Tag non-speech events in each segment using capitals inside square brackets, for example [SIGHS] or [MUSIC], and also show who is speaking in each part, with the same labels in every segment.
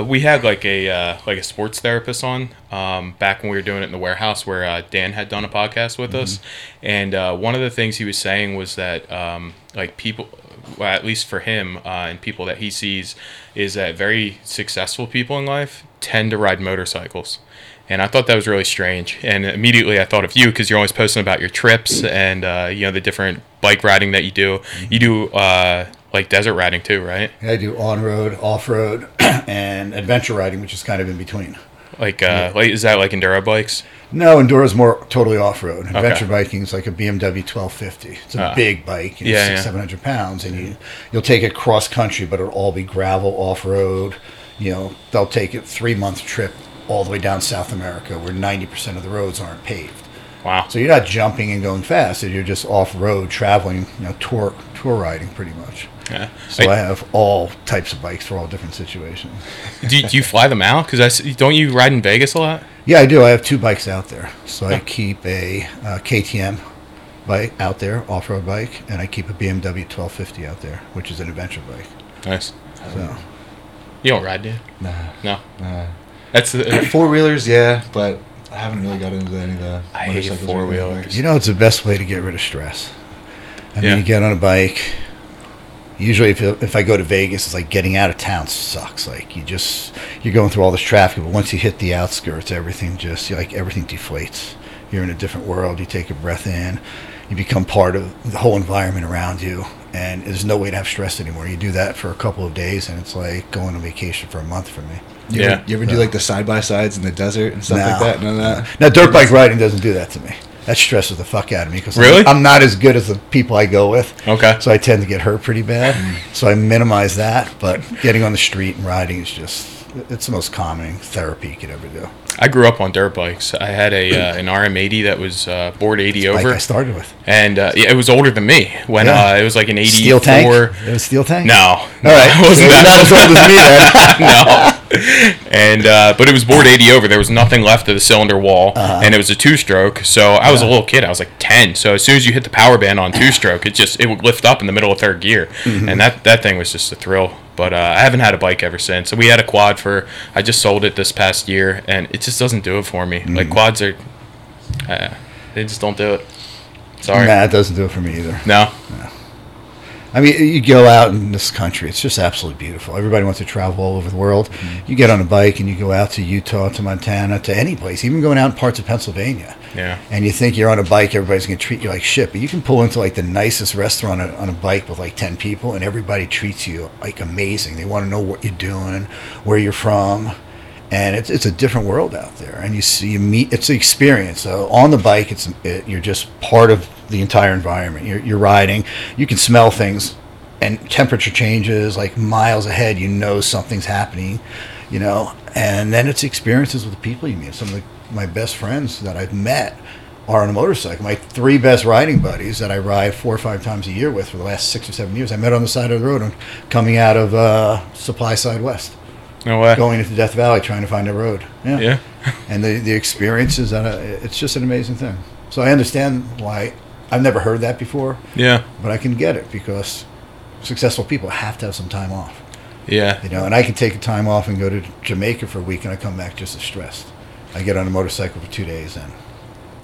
Speaker 1: Uh, we had like a uh, like a sports therapist on um, back when we were doing it in the warehouse where uh, Dan had done a podcast with us, and uh, one of the things he was saying was that um, like people, well, at least for him uh, and people that he sees, is that very successful people in life tend to ride motorcycles. And I thought that was really strange. And immediately I thought of you because you're always posting about your trips and uh, you know the different bike riding that you do. You do uh, like desert riding too, right?
Speaker 2: I do on road, off road, [CLEARS THROAT] and adventure riding, which is kind of in between.
Speaker 1: Like, uh, like is that like enduro bikes?
Speaker 2: No, enduro is more totally off road. Adventure biking is like a BMW 1250. It's a
Speaker 1: Ah.
Speaker 2: big bike, you know,
Speaker 1: Yeah,
Speaker 2: six,
Speaker 1: yeah.
Speaker 2: seven hundred pounds, and you you'll take it cross country, but it'll all be gravel off road. You know, they'll take it three month trip all the way down South America, where ninety percent of the roads aren't paved.
Speaker 1: Wow.
Speaker 2: So you're not jumping and going fast; you're just off road traveling, you know, tour tour riding pretty much.
Speaker 1: Yeah.
Speaker 2: So
Speaker 1: Like,
Speaker 2: I have all types of bikes for all different situations.
Speaker 1: do, you- do you fly them out? Because I s- don't you ride in Vegas a lot?
Speaker 2: Yeah, I do. I have two bikes out there. So I keep a uh, KTM bike out there, off-road bike, and I keep a BMW 1250 out there, which is an adventure bike.
Speaker 1: Nice.
Speaker 2: So
Speaker 1: You don't ride, do you?
Speaker 3: Nah,
Speaker 1: No.
Speaker 3: nah.
Speaker 1: That's the. [COUGHS]
Speaker 3: Four wheelers, yeah, but I haven't really got into any of the.
Speaker 1: I hate four-wheelers.
Speaker 2: you know, it's the best way to get rid of stress. I mean,
Speaker 1: Yeah.
Speaker 2: you get on a bike. Usually, if if I go to Vegas, it's like getting out of town sucks. Like you just you're going through all this traffic, but once you hit the outskirts, everything just like everything deflates. You're in a different world. You take a breath in. You become part of the whole environment around you, and there's no way to have stress anymore. You do that for a couple of days, and it's like going on vacation for a month for me.
Speaker 3: You
Speaker 1: Yeah.
Speaker 3: Ever, you ever do like the side by sides in the desert and stuff
Speaker 2: No.
Speaker 3: like that? None of that.
Speaker 2: Now, dirt bike riding doesn't do that to me. That stresses the fuck out of me because
Speaker 1: Really?
Speaker 2: I'm, I'm not as good as the people I go with.
Speaker 1: Okay.
Speaker 2: So I tend to get hurt pretty bad. So I minimize that. But getting on the street and riding is just, it's the most calming therapy you could ever do.
Speaker 1: I grew up on dirt bikes. I had a uh, an RM80 that was uh, bored 80
Speaker 2: Like
Speaker 1: over,
Speaker 2: I started with.
Speaker 1: and uh, yeah, it was older than me when
Speaker 2: Yeah.
Speaker 1: uh, it was like an 84.
Speaker 2: Steel tank? It was steel tank?
Speaker 1: No,
Speaker 2: All
Speaker 1: no,
Speaker 2: right. [LAUGHS]
Speaker 1: it wasn't
Speaker 2: You're
Speaker 1: that.
Speaker 2: not as old as me then. [LAUGHS]
Speaker 1: no. And uh, but it was bored 80 over. There was nothing left of the cylinder wall,
Speaker 2: Uh-huh.
Speaker 1: and it was a two-stroke. So I was a little kid. I was like 10. So as soon as you hit the power band on two-stroke, it just it would lift up in the middle of third gear,
Speaker 2: Mm-hmm.
Speaker 1: and that that thing was just a thrill. But uh, I haven't had a bike ever since. We had a quad for. I just sold it this past year, and it just doesn't do it for me.
Speaker 2: Mm-hmm.
Speaker 1: Like quads are, uh, they just don't do it. Sorry.
Speaker 2: Nah, it doesn't do it for me either.
Speaker 1: No.
Speaker 2: I mean, you go out in this country, it's just absolutely beautiful. Everybody wants to travel all over the world.
Speaker 1: Mm-hmm.
Speaker 2: You get on a bike and you go out to Utah, to Montana, to any place, even going out in parts of Pennsylvania.
Speaker 1: Yeah.
Speaker 2: And you think you're on a bike, everybody's going to treat you like shit. But you can pull into like the nicest restaurant on a, on a bike with like 10 people and everybody treats you like amazing. They want to know what you're doing, where you're from. And it's, it's a different world out there. And you see, you meet, it's an experience. So on the bike, it's it, you're just part of the entire environment. You're, you're riding, you can smell things, and temperature changes like miles ahead. You know something's happening, you know. And then it's experiences with the people you meet. Some of the, my best friends that I've met are on a motorcycle. My three best riding buddies that I ride four or five times a year with for the last six or seven years, I met on the side of the road coming out of uh, SupplySide West
Speaker 1: No way.
Speaker 2: going into Death Valley trying to find a road. Yeah.
Speaker 1: Yeah. [LAUGHS]
Speaker 2: And the, the experiences, uh, it's just an amazing thing. So I understand why I've never heard that before,
Speaker 1: Yeah.
Speaker 2: but I can get it because successful people have to have some time off.
Speaker 1: Yeah.
Speaker 2: You know, and I can take a time off and go to Jamaica for a week and I come back just as stressed. I get on a motorcycle for two days and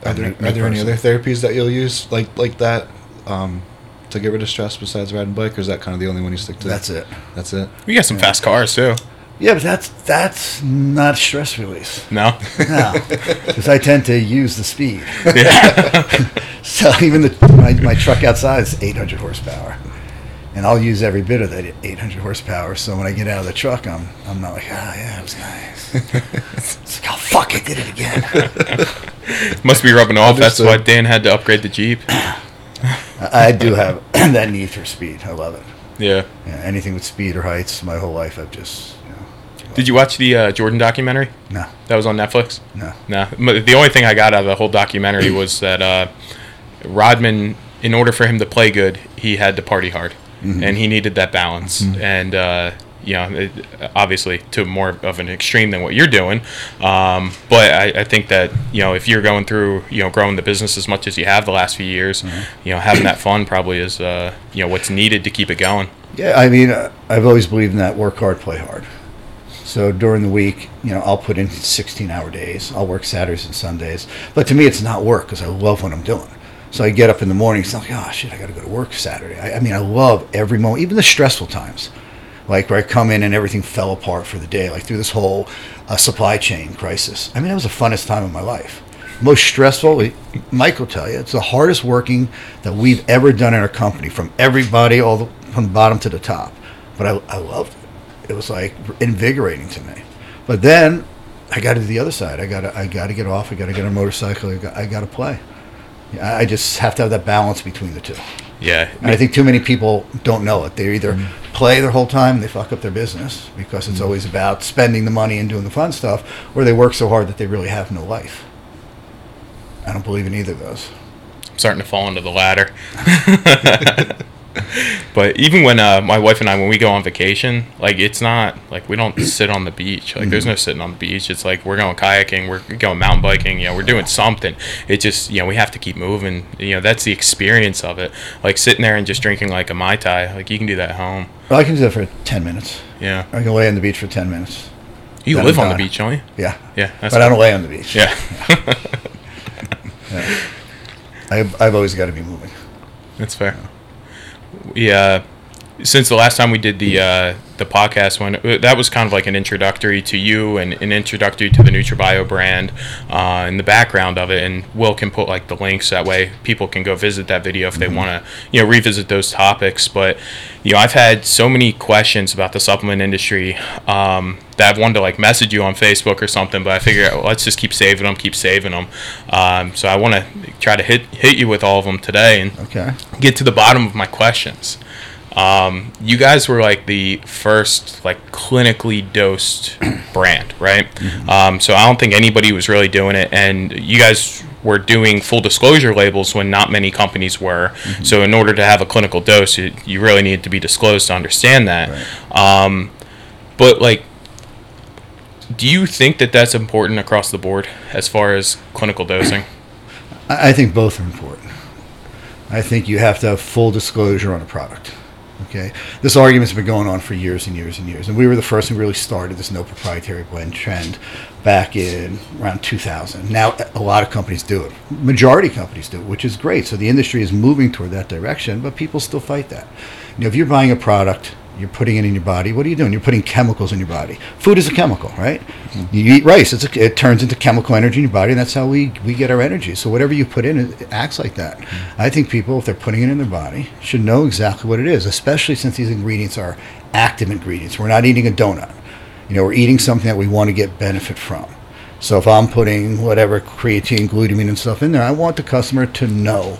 Speaker 3: Are there, are there any other therapies that you'll use like like that um, to get rid of stress besides riding bike, or is that kind of the only one you stick to?
Speaker 2: That's it.
Speaker 3: That's it.
Speaker 1: We got some fast cars too.
Speaker 2: Yeah, but that's that's not stress release.
Speaker 1: No.
Speaker 2: No, [LAUGHS] because I tend to use the speed.
Speaker 1: yeah. [LAUGHS]
Speaker 2: So even the my, my truck outside is 800 horsepower, and I'll use every bit of that 800 horsepower. So when I get out of the truck, I'm I'm not like ah yeah it was nice. [LAUGHS] it's like oh fuck I did it again.
Speaker 1: Must be rubbing off. That's why Dan had to upgrade the Jeep. [COUGHS]
Speaker 2: I, do have [COUGHS] that need for speed. I love it.
Speaker 1: Yeah.
Speaker 2: Yeah, anything with speed or heights, my whole life I've just
Speaker 1: Did you watch the uh, Jordan documentary?
Speaker 2: no
Speaker 1: That was on Netflix.
Speaker 2: no
Speaker 1: No. The only thing I got out of the whole documentary was [CLEARS THROAT] that uh, Rodman, in order for him to play good, he had to party hard, and he needed that balance. And uh, you know, it, obviously to more of an extreme than what you're doing. Um, but I, I think that you know, if you're going through, you know, growing the business as much as you have the last few years, you know, having that fun probably is, uh, you know, what's needed to keep it going.
Speaker 2: yeah I mean uh, I've always believed in that work hard play hard So during the week, you know, I'll put in 16 hour days. I'll work Saturdays and Sundays. But to me, it's not work because I love what I'm doing. So I get up in the morning, it's like, oh shit, I got to go to work Saturday. I, I, mean, I love every moment, even the stressful times, like where I come in and everything fell apart for the day, like through this whole uh, supply chain crisis. I mean, that was the funnest time of my life. Most stressful, Mike will tell you, it's the hardest working that we've ever done in our company, from everybody all the, from the bottom to the top. But I, I loved it. It was like invigorating to me. But then I got to the other side. I got to, I got to get off. I got to get a motorcycle. I got, I got to play. I just have to have that balance between the two.
Speaker 1: Yeah.
Speaker 2: And I think too many people don't know it. They either mm-hmm. play their whole time, and they fuck up their business because it's mm-hmm. always about spending the money and doing the fun stuff, or they work so hard that they really have no life. I don't believe in either of those.
Speaker 1: I'm starting to fall into the latter. [LAUGHS] [LAUGHS] [LAUGHS] but even when uh, my wife and I, when we go on vacation, like it's not like we don't [CLEARS THROAT] sit on the beach. Like mm-hmm. there's no sitting on the beach. It's like we're going kayaking, we're going mountain biking. You know, we're doing something. It just you know we have to keep moving. You know, that's the experience of it. Like sitting there and just drinking like a mai tai. Like you can do that at home.
Speaker 2: Well, I can do that for ten minutes.
Speaker 1: Yeah,
Speaker 2: I can lay on the beach for ten minutes.
Speaker 1: You live on the beach, don't you?
Speaker 2: Yeah.
Speaker 1: Yeah.
Speaker 2: but cool. I don't lay on the beach.
Speaker 1: Yeah. [LAUGHS]
Speaker 2: yeah. [LAUGHS] I've, I've always got to be moving.
Speaker 1: That's fair. Yeah yeah, since the last time we did the uh, the podcast one, uh, that was kind of like an introductory to you and an introductory to the NutraBio brand uh, and the background of it. And Will can put like the links that way people can go visit that video if they mm-hmm. want to you know revisit those topics. But you know I've had so many questions about the supplement industry um, that I've wanted to like message you on Facebook or something. But I figure well, let's just keep saving them, keep saving them. Um, so I want to try to hit hit you with all of them today and
Speaker 2: okay.
Speaker 1: get to the bottom of my questions. Um, you guys were like the first like clinically dosed [CLEARS THROAT] brand, right? Mm-hmm. Um, so I don't think anybody was really doing it, and you guys were doing full disclosure labels when not many companies were. Mm-hmm. So in order to have a clinical dose, it, you really need to be disclosed to understand that. Right. Um, but like, do you think that that's important across the board as far as clinical [COUGHS] dosing?
Speaker 2: I think both are important. I think you have to have full disclosure on a product. Okay, this argument's been going on for years and years and years, and we were the first who really started this no proprietary blend trend back in around 2000. Now a lot of companies do it, majority companies do it, which is great. So the industry is moving toward that direction, but people still fight that. You know, if you're buying a product you're putting it in your body. What are you doing? You're putting chemicals in your body. Food is a chemical, right? Mm-hmm. You eat rice, a, it turns into chemical energy in your body, and that's how we, we get our energy. So whatever you put in, it, it acts like that. Mm-hmm. I think people, if they're putting it in their body, should know exactly what it is, especially since these ingredients are active ingredients. We're not eating a donut. You know, we're eating something that we want to get benefit from. So if I'm putting whatever creatine, glutamine, and stuff in there, I want the customer to know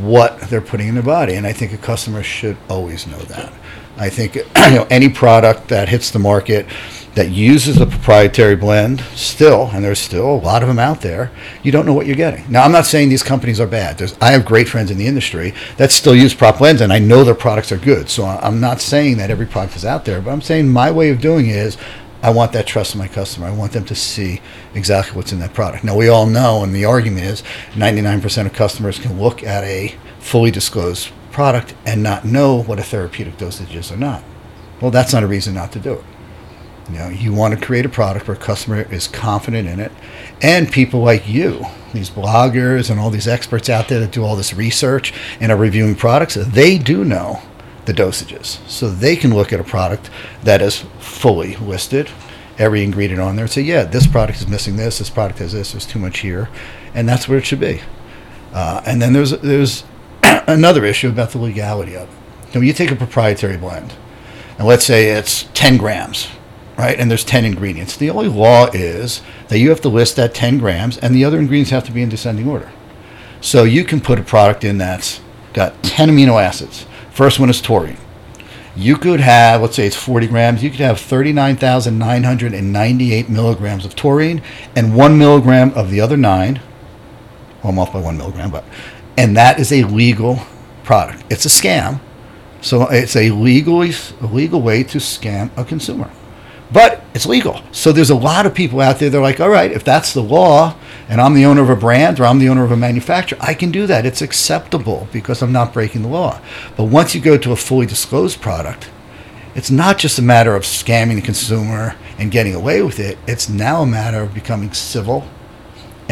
Speaker 2: what they're putting in their body, and I think a customer should always know that. I think [CLEARS THROAT] you know any product that hits the market that uses a proprietary blend still, and there's still a lot of them out there, you don't know what you're getting. Now, I'm not saying these companies are bad. There's, I have great friends in the industry that still use prop blends, and I know their products are good. So I'm not saying that every product is out there, but I'm saying my way of doing it is I want that trust in my customer. I want them to see exactly what's in that product. Now, we all know, and the argument is 99% of customers can look at a fully disclosed product and not know what a therapeutic dosage is or not. Well, that's not a reason not to do it. You know, you want to create a product where a customer is confident in it, and people like you, these bloggers and all these experts out there that do all this research and are reviewing products, they do know the dosages, so they can look at a product that is fully listed, every ingredient on there, and say, yeah, this product is missing this, this product has this, there's too much here, and that's where it should be. Uh, and then there's there's another issue about the legality of it. So you take a proprietary blend, and let's say it's 10 grams, right? And there's 10 ingredients. The only law is that you have to list that 10 grams, and the other ingredients have to be in descending order. So you can put a product in that's got 10 amino acids. First one is taurine. You could have, let's say it's 40 grams, you could have 39,998 milligrams of taurine and one milligram of the other nine. Well, I'm off by one milligram, but and that is a legal product. It's a scam, so it's a legal legal way to scam a consumer, but it's legal. So there's a lot of people out there. They're like, all right, if that's the law, and I'm the owner of a brand or I'm the owner of a manufacturer, I can do that. It's acceptable because I'm not breaking the law. But once you go to a fully disclosed product, It's not just a matter of scamming the consumer and getting away with it. It's now a matter of becoming civil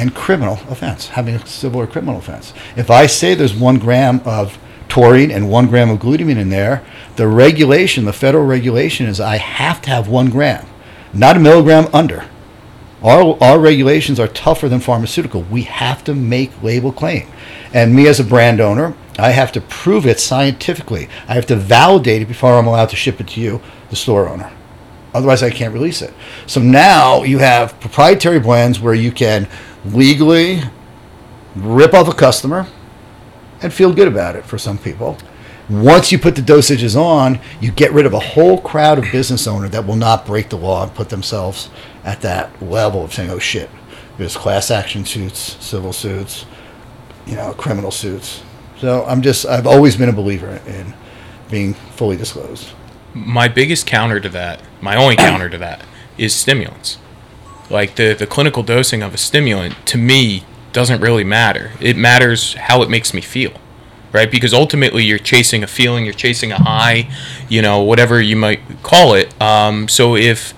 Speaker 2: and criminal offense, having a civil or criminal offense. If I say there's one gram of taurine and one gram of glutamine in there, the regulation, the federal regulation is I have to have one gram, not a milligram under. Our, our regulations are tougher than pharmaceutical. We have to make label claim. And me as a brand owner, I have to prove it scientifically. I have to validate it before I'm allowed to ship it to you, the store owner. Otherwise, I can't release it. So now you have proprietary blends where you can legally rip off a customer and feel good about it for some people. Once you put the dosages on, you get rid of a whole crowd of business owner that will not break the law and put themselves at that level of saying, "Oh shit, there's class action suits, civil suits, you know, criminal suits." So I'm just I've always been a believer in being fully disclosed.
Speaker 1: My biggest counter to that, my only [COUGHS] counter to that, is stimulants. Like the the clinical dosing of a stimulant to me doesn't really matter. It matters how it makes me feel right? Because ultimately you're chasing a feeling, you're chasing a high, you know, whatever you might call it. Um, so if,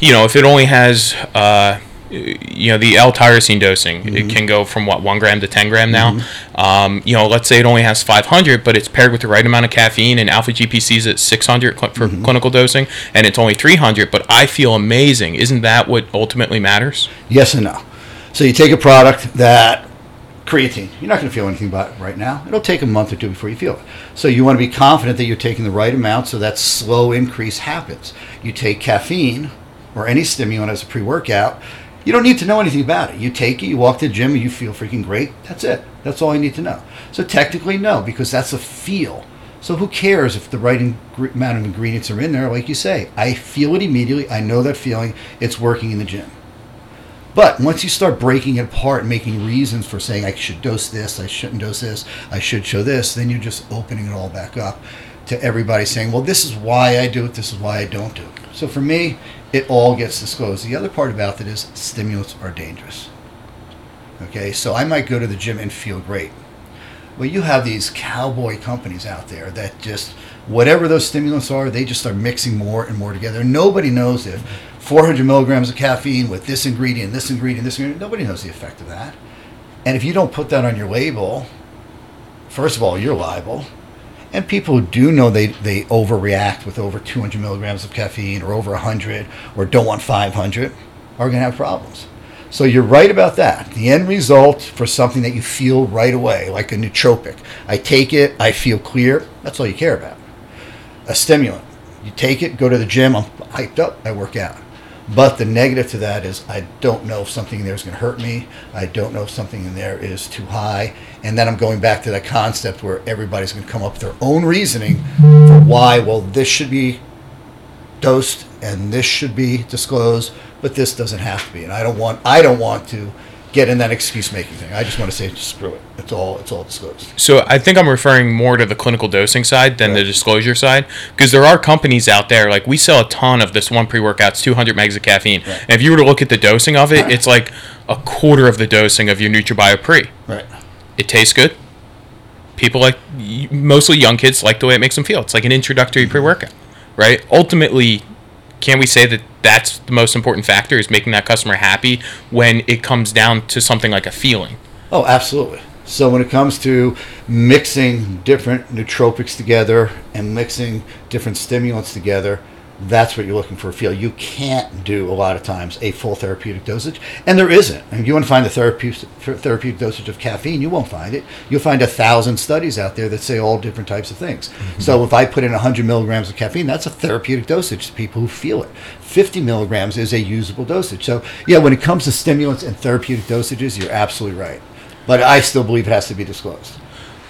Speaker 1: you know, if it only has, uh, you know, the L-tyrosine dosing, mm-hmm. it can go from what one gram to ten gram now. Mm-hmm. Um, you know, let's say it only has 500, but it's paired with the right amount of caffeine, and alpha GPC is at 600 cl- for mm-hmm. clinical dosing, and it's only 300. But I feel amazing. Isn't that what ultimately matters?
Speaker 2: Yes and no. So you take a product that creatine. You're not going to feel anything about it right now. It'll take a month or two before you feel it. So you want to be confident that you're taking the right amount so that slow increase happens. You take caffeine or any stimulant as a pre-workout. You don't need to know anything about it. You take it, you walk to the gym, and you feel freaking great. That's it. That's all you need to know. So technically, no, because that's a feel. So who cares if the right amount of ingredients are in there? Like you say, I feel it immediately. I know that feeling. It's working in the gym. But once you start breaking it apart and making reasons for saying I should dose this, I shouldn't dose this, I should show this, then you're just opening it all back up to everybody saying, well, this is why I do it, this is why I don't do it. So for me, it all gets disclosed. The other part about it is stimulants are dangerous. Okay, so I might go to the gym and feel great. Well, you have these cowboy companies out there that just, whatever those stimulants are, they just start mixing more and more together. Nobody knows if 400 milligrams of caffeine with this ingredient, this ingredient, this ingredient. Nobody knows the effect of that. And if you don't put that on your label, first of all, you're liable. And people who do know they, they overreact with over 200 milligrams of caffeine or over 100 or don't want 500 are going to have problems. So you're right about that. The end result for something that you feel right away, like a nootropic, I take it, I feel clear, that's all you care about. A stimulant, you take it, go to the gym, I'm hyped up, I work out. But the negative to that is I don't know if something in there is going to hurt me. I don't know if something in there is too high. And then I'm going back to that concept where everybody's going to come up with their own reasoning for why, well, this should be dosed and this should be disclosed, but this doesn't have to be. And I don't want I don't want to get in that excuse making thing. I just want to say screw it. It's all it's all disclosed.
Speaker 1: So I think I'm referring more to the clinical dosing side than right. the disclosure side because there are companies out there like we sell a ton of this one pre-workout, it's 200 megs of caffeine. Right. And if you were to look at the dosing of it, it's like a quarter of the dosing of your NutraBio Pre.
Speaker 2: Right.
Speaker 1: It tastes good. People like mostly young kids like the way it makes them feel. It's like an introductory mm-hmm. pre-workout, right? Ultimately, can we say that that's the most important factor is making that customer happy when it comes down to something like a feeling.
Speaker 2: Oh absolutely. So when it comes to mixing different nootropics together and mixing different stimulants together that's what you're looking for a feel. You can't do a lot of times a full therapeutic dosage, and there isn't. And you want to find the therapeutic therapeutic dosage of caffeine, you won't find it. You'll find a thousand studies out there that say all different types of things. Mm-hmm. So if I put in 100 milligrams of caffeine, that's a therapeutic dosage to people who feel it. 50 milligrams is a usable dosage. So yeah, when it comes to stimulants and therapeutic dosages, you're absolutely right. But I still believe it has to be disclosed.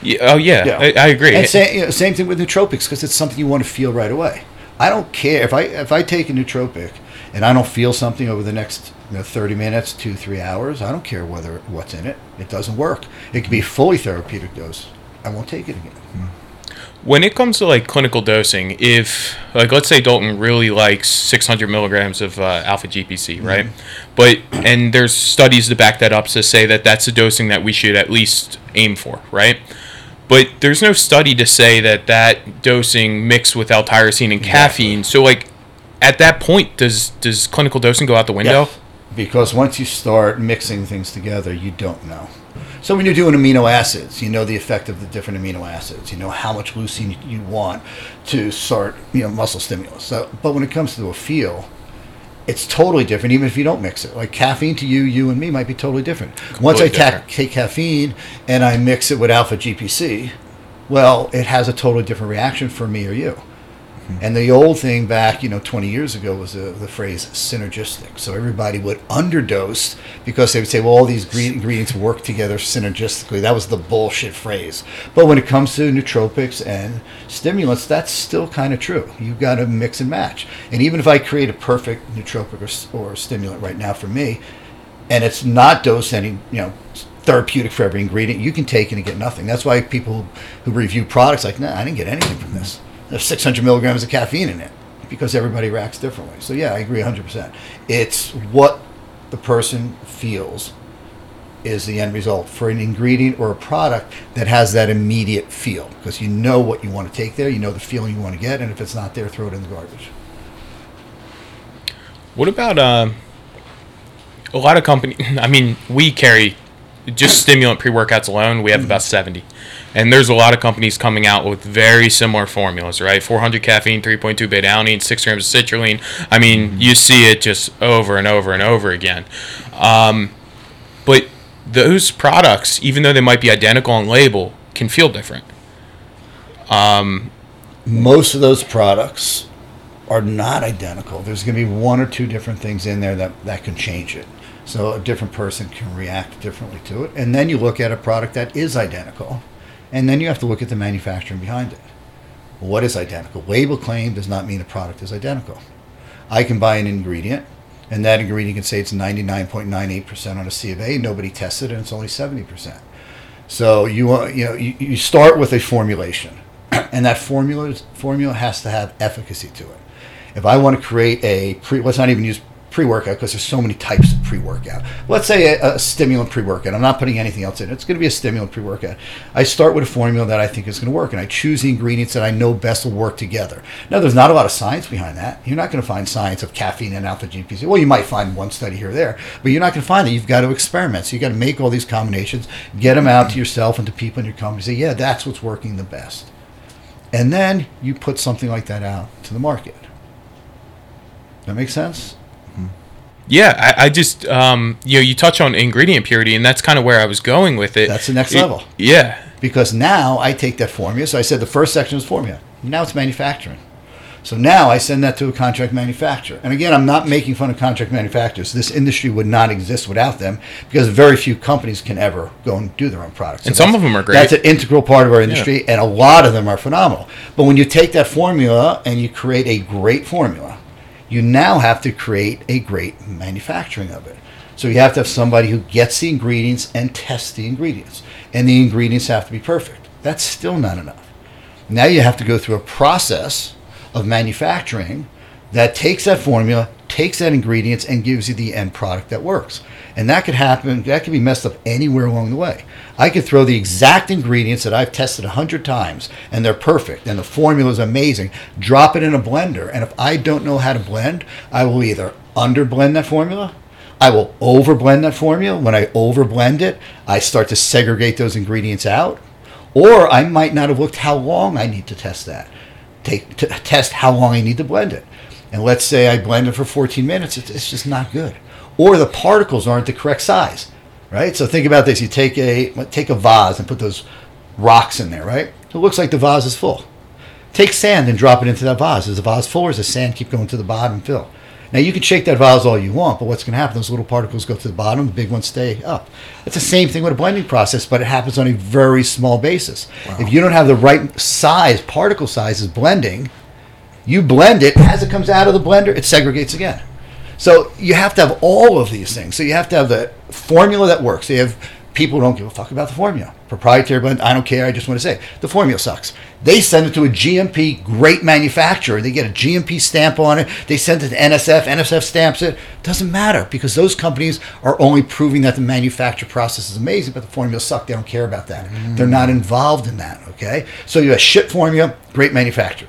Speaker 1: Yeah, oh yeah, yeah. I, I, agree.
Speaker 2: And say, you know, same thing with nootropics because it's something you want to feel right away. I don't care if I if I take a nootropic and I don't feel something over the next you know, 30 minutes, two three hours. I don't care whether what's in it. It doesn't work. It can be fully therapeutic dose. I won't take it again. Hmm.
Speaker 1: When it comes to like clinical dosing, if like let's say Dalton really likes 600 milligrams of uh, alpha GPC, mm-hmm. right? But and there's studies to back that up to say that that's the dosing that we should at least aim for, right? But there's no study to say that that dosing mixed with L-tyrosine and caffeine. So like, at that point, does does clinical dosing go out the window?
Speaker 2: Yeah. Because once you start mixing things together, you don't know. So when you're doing amino acids, you know the effect of the different amino acids. You know how much leucine you want to start, you know, muscle stimulus. So, but when it comes to a feel, it's totally different, even if you don't mix it. Like caffeine to you, you and me might be totally different. Once I ta- take caffeine and I mix it with alpha GPC, well, it has a totally different reaction for me or you. And the old thing back, you know, 20 years ago was the, the phrase synergistic. So everybody would underdose because they would say, well, all these ingredients work together synergistically. That was the bullshit phrase. But when it comes to nootropics and stimulants, that's still kind of true. You've got to mix and match. And even if I create a perfect nootropic or, or stimulant right now for me, and it's not dosed any, you know, therapeutic for every ingredient, you can take it and get nothing. That's why people who review products like, nah, I didn't get anything from this there's 600 milligrams of caffeine in it because everybody reacts differently. So yeah, I agree 100%. It's what the person feels is the end result for an ingredient or a product that has that immediate feel because you know what you want to take there, you know the feeling you want to get, and if it's not there, throw it in the garbage.
Speaker 1: What about uh, a lot of companies? [LAUGHS] I mean, we carry just stimulant pre workouts alone. We have mm-hmm. about 70. And there's a lot of companies coming out with very similar formulas, right? 400 caffeine, 3.2 beta alanine, 6 grams of citrulline. I mean, mm-hmm. you see it just over and over and over again. Um, but those products, even though they might be identical on label, can feel different.
Speaker 2: Um, Most of those products are not identical. There's going to be one or two different things in there that, that can change it. So a different person can react differently to it. And then you look at a product that is identical and then you have to look at the manufacturing behind it. What is identical? Label claim does not mean a product is identical. I can buy an ingredient, and that ingredient can say it's 99.98% on a C of A. Nobody tested it, and it's only 70%. So you want you know you, you start with a formulation, [CLEARS THROAT] and that formula formula has to have efficacy to it. If I want to create a pre, let's not even use pre-workout because there's so many types of pre-workout. Let's say a, a stimulant pre-workout. I'm not putting anything else in. It's going to be a stimulant pre-workout. I start with a formula that I think is going to work, and I choose the ingredients that I know best will work together. Now, there's not a lot of science behind that. You're not going to find science of caffeine and alpha GPC. Well, you might find one study here or there, but you're not going to find it. You've got to experiment. So you've got to make all these combinations, get them out to yourself and to people in your company. Say, yeah, that's what's working the best, and then you put something like that out to the market. That makes sense.
Speaker 1: Yeah, I, I just um, you know you touch on ingredient purity, and that's kind of where I was going with it.
Speaker 2: That's the next it, level.
Speaker 1: Yeah,
Speaker 2: because now I take that formula. So I said the first section was formula. Now it's manufacturing. So now I send that to a contract manufacturer. And again, I'm not making fun of contract manufacturers. This industry would not exist without them because very few companies can ever go and do their own products.
Speaker 1: So and some of them are great.
Speaker 2: That's an integral part of our industry, yeah. and a lot of them are phenomenal. But when you take that formula and you create a great formula, you now have to create a great manufacturing of it. So you have to have somebody who gets the ingredients and tests the ingredients. And the ingredients have to be perfect. That's still not enough. Now you have to go through a process of manufacturing that takes that formula, takes that ingredients, and gives you the end product that works. And that could happen, that could be messed up anywhere along the way. I could throw the exact ingredients that I've tested a hundred times and they're perfect and the formula is amazing, drop it in a blender. And if I don't know how to blend, I will either underblend that formula, I will overblend that formula. When I overblend it, I start to segregate those ingredients out. Or I might not have looked how long I need to test that. Take test how long I need to blend it. And let's say I blend it for 14 minutes, it's, it's just not good or the particles aren't the correct size, right? So think about this: you take a take a vase and put those rocks in there, right? It looks like the vase is full. Take sand and drop it into that vase. Is the vase full, or does the sand keep going to the bottom and fill? Now you can shake that vase all you want, but what's going to happen? Those little particles go to the bottom, the big ones stay up. It's the same thing with a blending process, but it happens on a very small basis. Wow. If you don't have the right size, particle sizes blending, you blend it as it comes out of the blender, it segregates again. So you have to have all of these things. So you have to have the formula that works. You have people who don't give a fuck about the formula. Proprietary blend, I don't care. I just want to say the formula sucks. They send it to a GMP great manufacturer. They get a GMP stamp on it. They send it to NSF. NSF stamps it. Doesn't matter because those companies are only proving that the manufacture process is amazing, but the formula suck. They don't care about that. Mm. They're not involved in that. Okay, so you have shit formula, great manufacturer.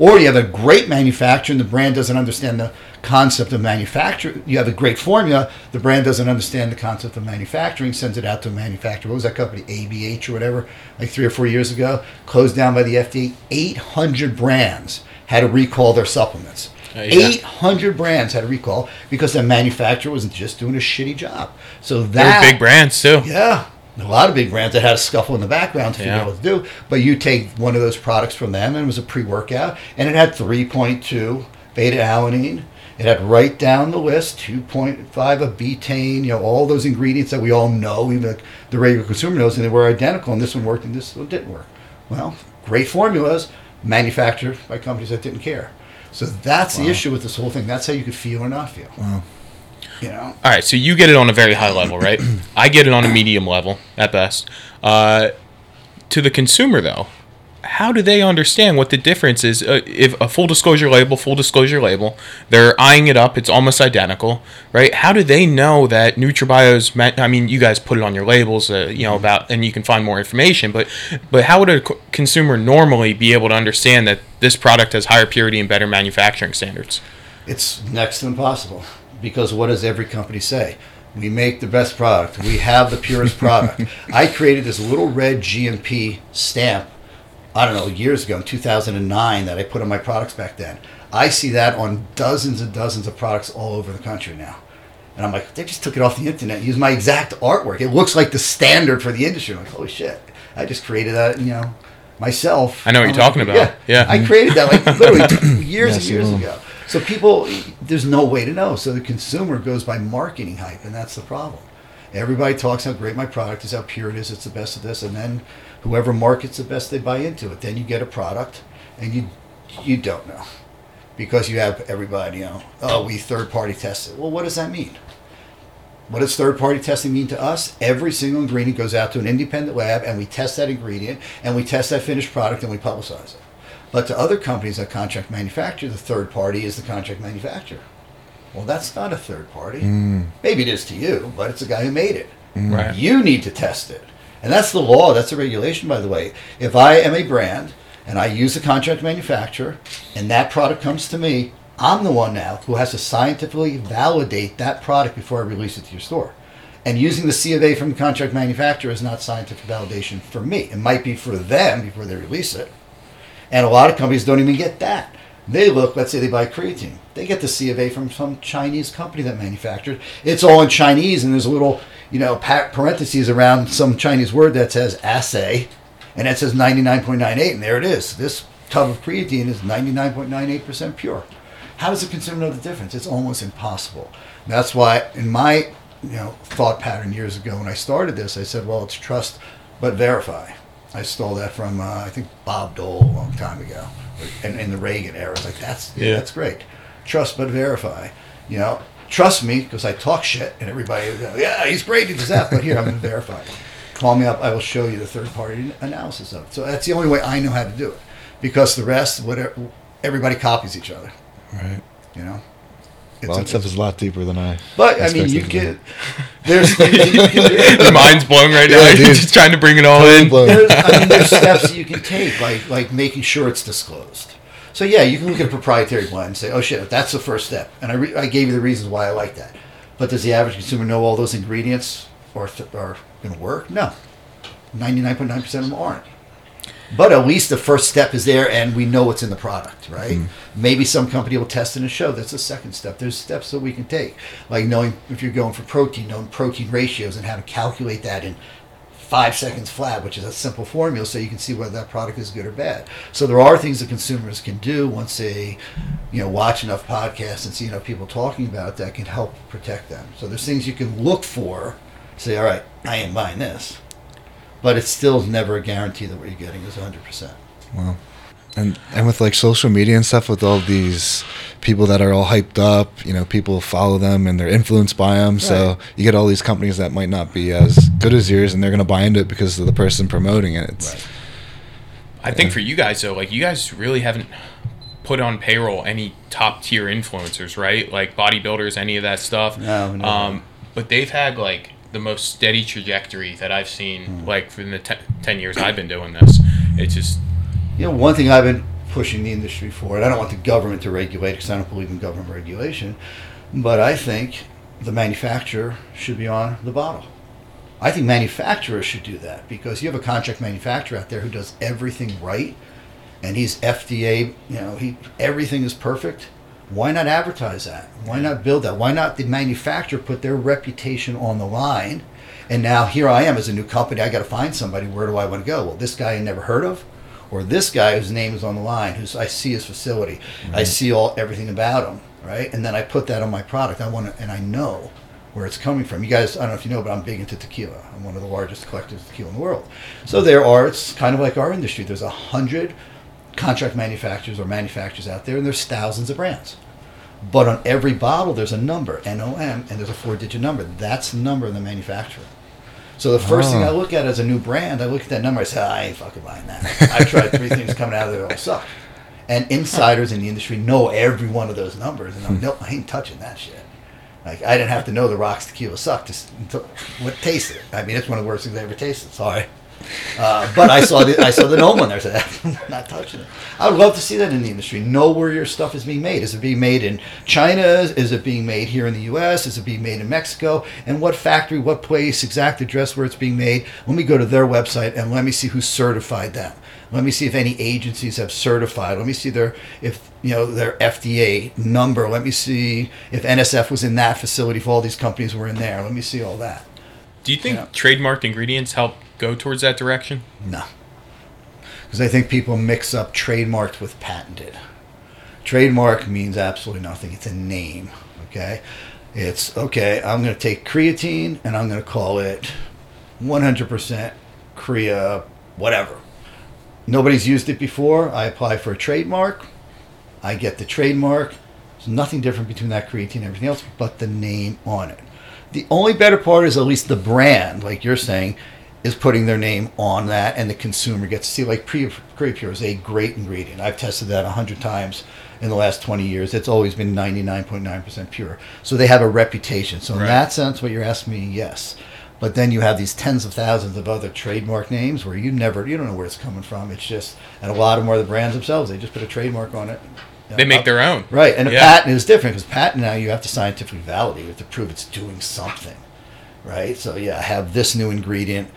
Speaker 2: Or you have a great manufacturer and the brand doesn't understand the concept of manufacture. You have a great formula, the brand doesn't understand the concept of manufacturing, sends it out to a manufacturer. What was that company, ABH or whatever, like three or four years ago? Closed down by the FDA. 800 brands had to recall their supplements. Yeah. 800 brands had a recall because the manufacturer was just doing a shitty job. So that.
Speaker 1: big brands too.
Speaker 2: Yeah a lot of big brands that had a scuffle in the background to figure yeah. out what to do. But you take one of those products from them, and it was a pre-workout, and it had 3.2 beta alanine. It had right down the list 2.5 of betaine, you know, all those ingredients that we all know, even the regular consumer knows, and they were identical. And this one worked, and this one didn't work. Well, great formulas manufactured by companies that didn't care. So that's wow. the issue with this whole thing. That's how you could feel or not feel. Wow.
Speaker 1: You know. All right, so you get it on a very high level, right? [CLEARS THROAT] I get it on a medium level at best. Uh, to the consumer, though, how do they understand what the difference is? Uh, if a full disclosure label, full disclosure label, they're eyeing it up, it's almost identical, right? How do they know that NutraBio's? I mean, you guys put it on your labels, uh, you know about, and you can find more information. But, but how would a consumer normally be able to understand that this product has higher purity and better manufacturing standards?
Speaker 2: It's next to impossible because what does every company say? We make the best product. We have the purest product. [LAUGHS] I created this little red GMP stamp, I don't know, years ago in 2009 that I put on my products back then. I see that on dozens and dozens of products all over the country now. And I'm like, they just took it off the internet, used my exact artwork. It looks like the standard for the industry. I'm like, holy shit. I just created that, you know, myself.
Speaker 1: I know what you're talking about. Yeah,
Speaker 2: yeah. I created that like literally [COUGHS] years yes, and years ago. So people, there's no way to know. So the consumer goes by marketing hype, and that's the problem. Everybody talks how great my product is, how pure it is, it's the best of this, and then whoever markets the best, they buy into it. Then you get a product, and you you don't know because you have everybody, you know, oh, we third party tested. Well, what does that mean? What does third party testing mean to us? Every single ingredient goes out to an independent lab, and we test that ingredient, and we test that finished product, and we publicize it. But to other companies that contract manufacture, the third party is the contract manufacturer. Well, that's not a third party. Mm. Maybe it is to you, but it's the guy who made it. Mm. Right. You need to test it. And that's the law, that's the regulation, by the way. If I am a brand and I use a contract manufacturer and that product comes to me, I'm the one now who has to scientifically validate that product before I release it to your store. And using the C of A from the contract manufacturer is not scientific validation for me. It might be for them before they release it and a lot of companies don't even get that. They look, let's say they buy creatine. They get the C of A from some Chinese company that manufactured. It's all in Chinese, and there's a little, you know, parentheses around some Chinese word that says assay, and it says 99.98, and there it is. This tub of creatine is 99.98% pure. How does the consumer know the difference? It's almost impossible. That's why, in my you know thought pattern years ago when I started this, I said, well, it's trust but verify. I stole that from uh, I think Bob Dole a long time ago, in, in the Reagan era. It's like that's yeah. that's great. Trust but verify. You know, trust me because I talk shit and everybody, know, yeah, he's great, he does that. But here I'm [LAUGHS] going to verify. Call me up. I will show you the third party analysis of it. So that's the only way I know how to do it, because the rest, whatever, everybody copies each other.
Speaker 3: Right.
Speaker 2: You know.
Speaker 3: It's well, that stuff is a lot deeper than I.
Speaker 2: But I mean, you can. [LAUGHS]
Speaker 1: There's the [LAUGHS] mind's blown right now. Yeah, [LAUGHS] You're just trying to bring it all in.
Speaker 2: There's, I mean, there's steps you can take, like like making sure it's disclosed. So yeah, you can look at a proprietary blend and say, "Oh shit, that's the first step." And I, re- I gave you the reasons why I like that. But does the average consumer know all those ingredients or th- are going to work? No, ninety nine point nine percent of them aren't. But at least the first step is there, and we know what's in the product, right? mm Maybe some company will test it and show. That's the second step. There's steps that we can take, like knowing if you're going for protein, knowing protein ratios, and how to calculate that in five seconds flat, which is a simple formula, so you can see whether that product is good or bad. So there are things that consumers can do once they, you know, watch enough podcasts and see enough people talking about it that can help protect them. So there's things you can look for. Say, all right, I am buying this but it's still never a guarantee that what you're getting is 100%.
Speaker 3: Well, And and with like social media and stuff, with all these people that are all hyped up, you know, people follow them and they're influenced by them. Right. So you get all these companies that might not be as good as yours, and they're gonna buy into it because of the person promoting it. It's, right.
Speaker 1: I think for you guys though, like you guys really haven't put on payroll any top tier influencers, right? Like bodybuilders, any of that stuff.
Speaker 2: No, no.
Speaker 1: Um, but they've had like the most steady trajectory that I've seen, mm. like in the te- ten years I've been doing this. It's just,
Speaker 2: you know, one thing I've been pushing the industry for, and I don't want the government to regulate because I don't believe in government regulation, but I think the manufacturer should be on the bottle. I think manufacturers should do that because you have a contract manufacturer out there who does everything right, and he's FDA. You know, he everything is perfect. Why not advertise that? Why not build that? Why not the manufacturer put their reputation on the line? And now here I am as a new company. I got to find somebody. Where do I want to go? Well, this guy I never heard of, or this guy whose name is on the line, who's I see his facility. I see all everything about him, right? And then I put that on my product. I want to, and I know where it's coming from. You guys, I don't know if you know, but I'm big into tequila. I'm one of the largest collectors of tequila in the world. So there are, it's kind of like our industry. There's a hundred contract manufacturers or manufacturers out there, and there's thousands of brands. But on every bottle, there's a number, NOM, and there's a four-digit number. That's the number of the manufacturer. So the first oh. thing I ah. look at as a new brand, I look at that number. I say, I ain't fucking buying that. I tried three [LAUGHS] things coming out of there, all suck. And insiders in the industry know every one of those numbers, and I'm, hmm. no, I ain't touching that shit. Like I didn't have to know the rocks tequila sucked to, to what tasted it. I mean, it's one of the worst things I ever tasted. Sorry. Uh, but I saw the I saw the NOM one there. Said, [LAUGHS] I'm not touching it. I would love to see that in the industry. Know where your stuff is being made. Is it being made in China? Is it being made here in the U.S.? Is it being made in Mexico? And what factory, what place, exact address where it's being made? Let me go to their website and let me see who certified them. Let me see if any agencies have certified. Let me see their if you know their FDA number. Let me see if NSF was in that facility. If all these companies were in there, let me see all that.
Speaker 1: Do you think know? trademarked ingredients help go towards that direction?
Speaker 2: No, because I think people mix up trademarked with patented. Trademark means absolutely nothing. It's a name. Okay, it's okay. I'm going to take creatine and I'm going to call it 100% Crea whatever Nobody's used it before. I apply for a trademark. I get the trademark. There's nothing different between that creatine and everything else but the name on it. The only better part is at least the brand, like you're saying, is putting their name on that and the consumer gets to see like pre pure is a great ingredient. I've tested that a 100 times in the last 20 years. It's always been 99.9% pure. So they have a reputation. So in right. that sense, what you're asking me, yes. But then you have these tens of thousands of other trademark names where you never, you don't know where it's coming from. It's just, and a lot of more are the brands themselves. They just put a trademark on it.
Speaker 1: You they make their own.
Speaker 2: Right. And a yeah. patent is different because patent now you have to scientifically validate. You have to prove it's doing something. Right. So yeah, I have this new ingredient.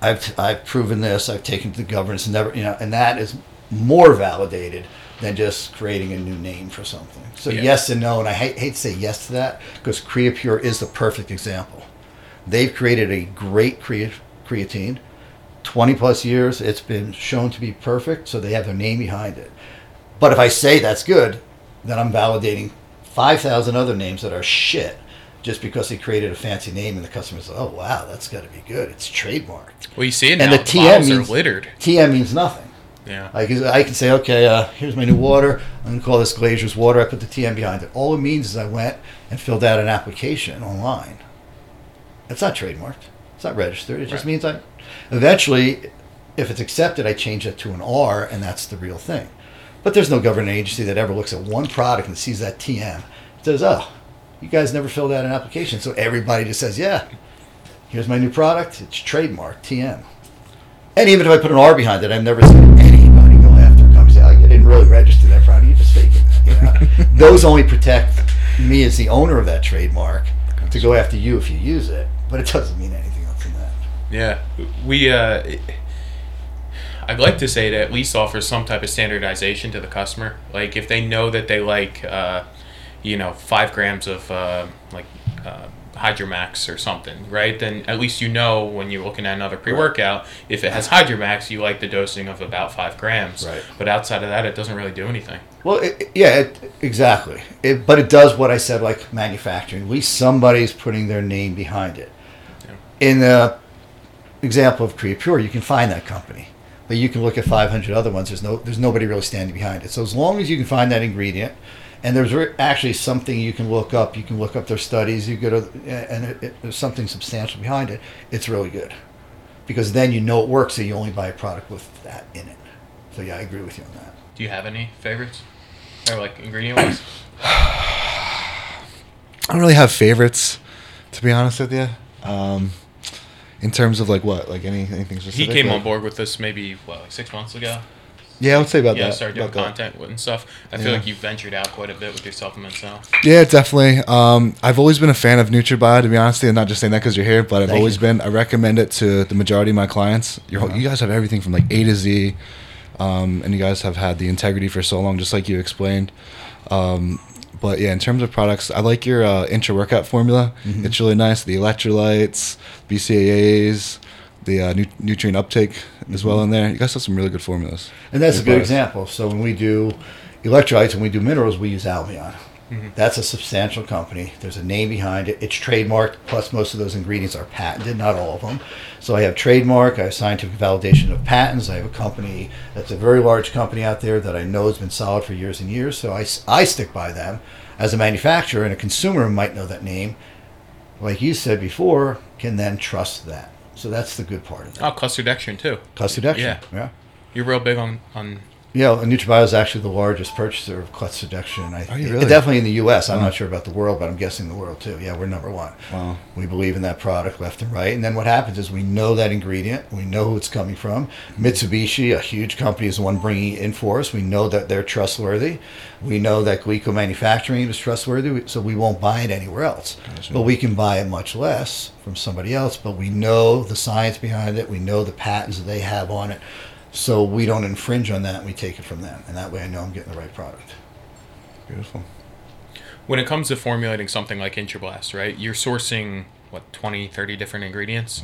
Speaker 2: I've, I've proven this. I've taken to the governance. Never, you know, and that is more validated than just creating a new name for something. So yeah. yes and no, and I hate, hate to say yes to that because Creapure is the perfect example. They've created a great creatine. 20 plus years, it's been shown to be perfect, so they have their name behind it. But if I say that's good, then I'm validating 5,000 other names that are shit just because they created a fancy name and the customers like, oh wow that's got to be good it's trademarked
Speaker 1: well you see it and now. the, the TM means, littered
Speaker 2: TM means nothing
Speaker 1: yeah
Speaker 2: like I can say okay uh, here's my new water I'm gonna call this Glazier's water I put the TM behind it all it means is I went and filled out an application online it's not trademarked. It's not registered. It just right. means I. Eventually, if it's accepted, I change it to an R, and that's the real thing. But there's no government agency that ever looks at one product and sees that TM. It says, "Oh, you guys never filled out an application," so everybody just says, "Yeah, here's my new product. It's trademark TM." And even if I put an R behind it, I've never seen anybody go after a company say, "Oh, you didn't really register that product. You just faking it." You know? [LAUGHS] Those only protect me as the owner of that trademark to go after you if you use it but it doesn't mean anything else than that.
Speaker 1: Yeah, we. Uh, I'd like to say it at least offers some type of standardization to the customer. Like if they know that they like, uh, you know, five grams of uh, like uh, Hydromax or something, right? Then at least you know when you're looking at another pre-workout, if it has Hydromax, you like the dosing of about five grams.
Speaker 2: Right.
Speaker 1: But outside of that, it doesn't really do anything.
Speaker 2: Well, it, yeah, it, exactly. It, but it does what I said, like manufacturing. At least somebody's putting their name behind it in the example of Creapure, you can find that company, but you can look at 500 other ones. There's no there's nobody really standing behind it. So as long as you can find that ingredient, and there's re- actually something you can look up. You can look up their studies. You go to and it, it, there's something substantial behind it. It's really good because then you know it works. So you only buy a product with that in it. So yeah, I agree with you on that.
Speaker 1: Do you have any favorites? Or like ingredient wise? [SIGHS]
Speaker 3: I don't really have favorites, to be honest with you. Um, in terms of like what, like any anything
Speaker 1: He came
Speaker 3: like-
Speaker 1: on board with this maybe what, like six months ago.
Speaker 3: Yeah, I would say about
Speaker 1: Yeah,
Speaker 3: that.
Speaker 1: started doing
Speaker 3: that.
Speaker 1: content with and stuff. I feel
Speaker 3: Yeah.
Speaker 1: like you ventured out quite a bit with your supplements now.
Speaker 3: Yeah, definitely. Um, I've always been a fan of NutraBio, to be honest. I'm not just saying that because you're here, but I've
Speaker 2: Thank
Speaker 3: always
Speaker 2: you.
Speaker 3: been. I recommend it to the majority of my clients. You're, You guys have everything from like A to Z, um, and you guys have had the integrity for so long, just like you explained. Um, but yeah, in terms of products, I like your uh, intra workout formula.
Speaker 2: Mm-hmm.
Speaker 3: It's really nice. The electrolytes, BCAAs, the uh, nu- nutrient uptake as well
Speaker 2: Mm-hmm.
Speaker 3: in there. You guys have some really good formulas.
Speaker 2: And that's a
Speaker 3: Good advice.
Speaker 2: example. So when we do electrolytes and we do minerals, we use Albion. Mm-hmm. That's a substantial company. There's a name behind it. It's trademarked. Plus, most of those ingredients are patented. Not all of them. So I have trademark. I have scientific validation of patents. I have a company that's a very large company out there that I know has been solid for years and years. So I, I stick by them. As a manufacturer and a consumer might know that name, like you said before, can then trust that. So that's the good part of it.
Speaker 1: Oh, cluster dextrin too.
Speaker 2: Cluster Dextrin.
Speaker 1: Yeah.
Speaker 2: yeah.
Speaker 1: You're real big on on.
Speaker 2: Yeah, and NutraBio is actually the largest purchaser of Cluster Dextrin. I,
Speaker 3: Are you really?
Speaker 2: Definitely in the U.S. I'm
Speaker 3: Wow.
Speaker 2: not sure about the world, but I'm guessing the world too. Yeah, we're number one.
Speaker 3: Wow.
Speaker 2: We believe in that product left and right. And then what happens is we know that ingredient. We know who it's coming from. Mitsubishi, a huge company, is the one bringing it in for us. We know that they're trustworthy. We know that Glico Manufacturing is trustworthy, so we won't buy it anywhere else.
Speaker 3: Gotcha.
Speaker 2: But we can buy it much less from somebody else. But we know the science behind it. We know the patents that they have on it. So we don't infringe on that. We take it from them, and that way I know I'm getting the right product.
Speaker 3: Beautiful.
Speaker 1: When it comes to formulating something like Intrablast, right? You're sourcing what 20, 30 different ingredients.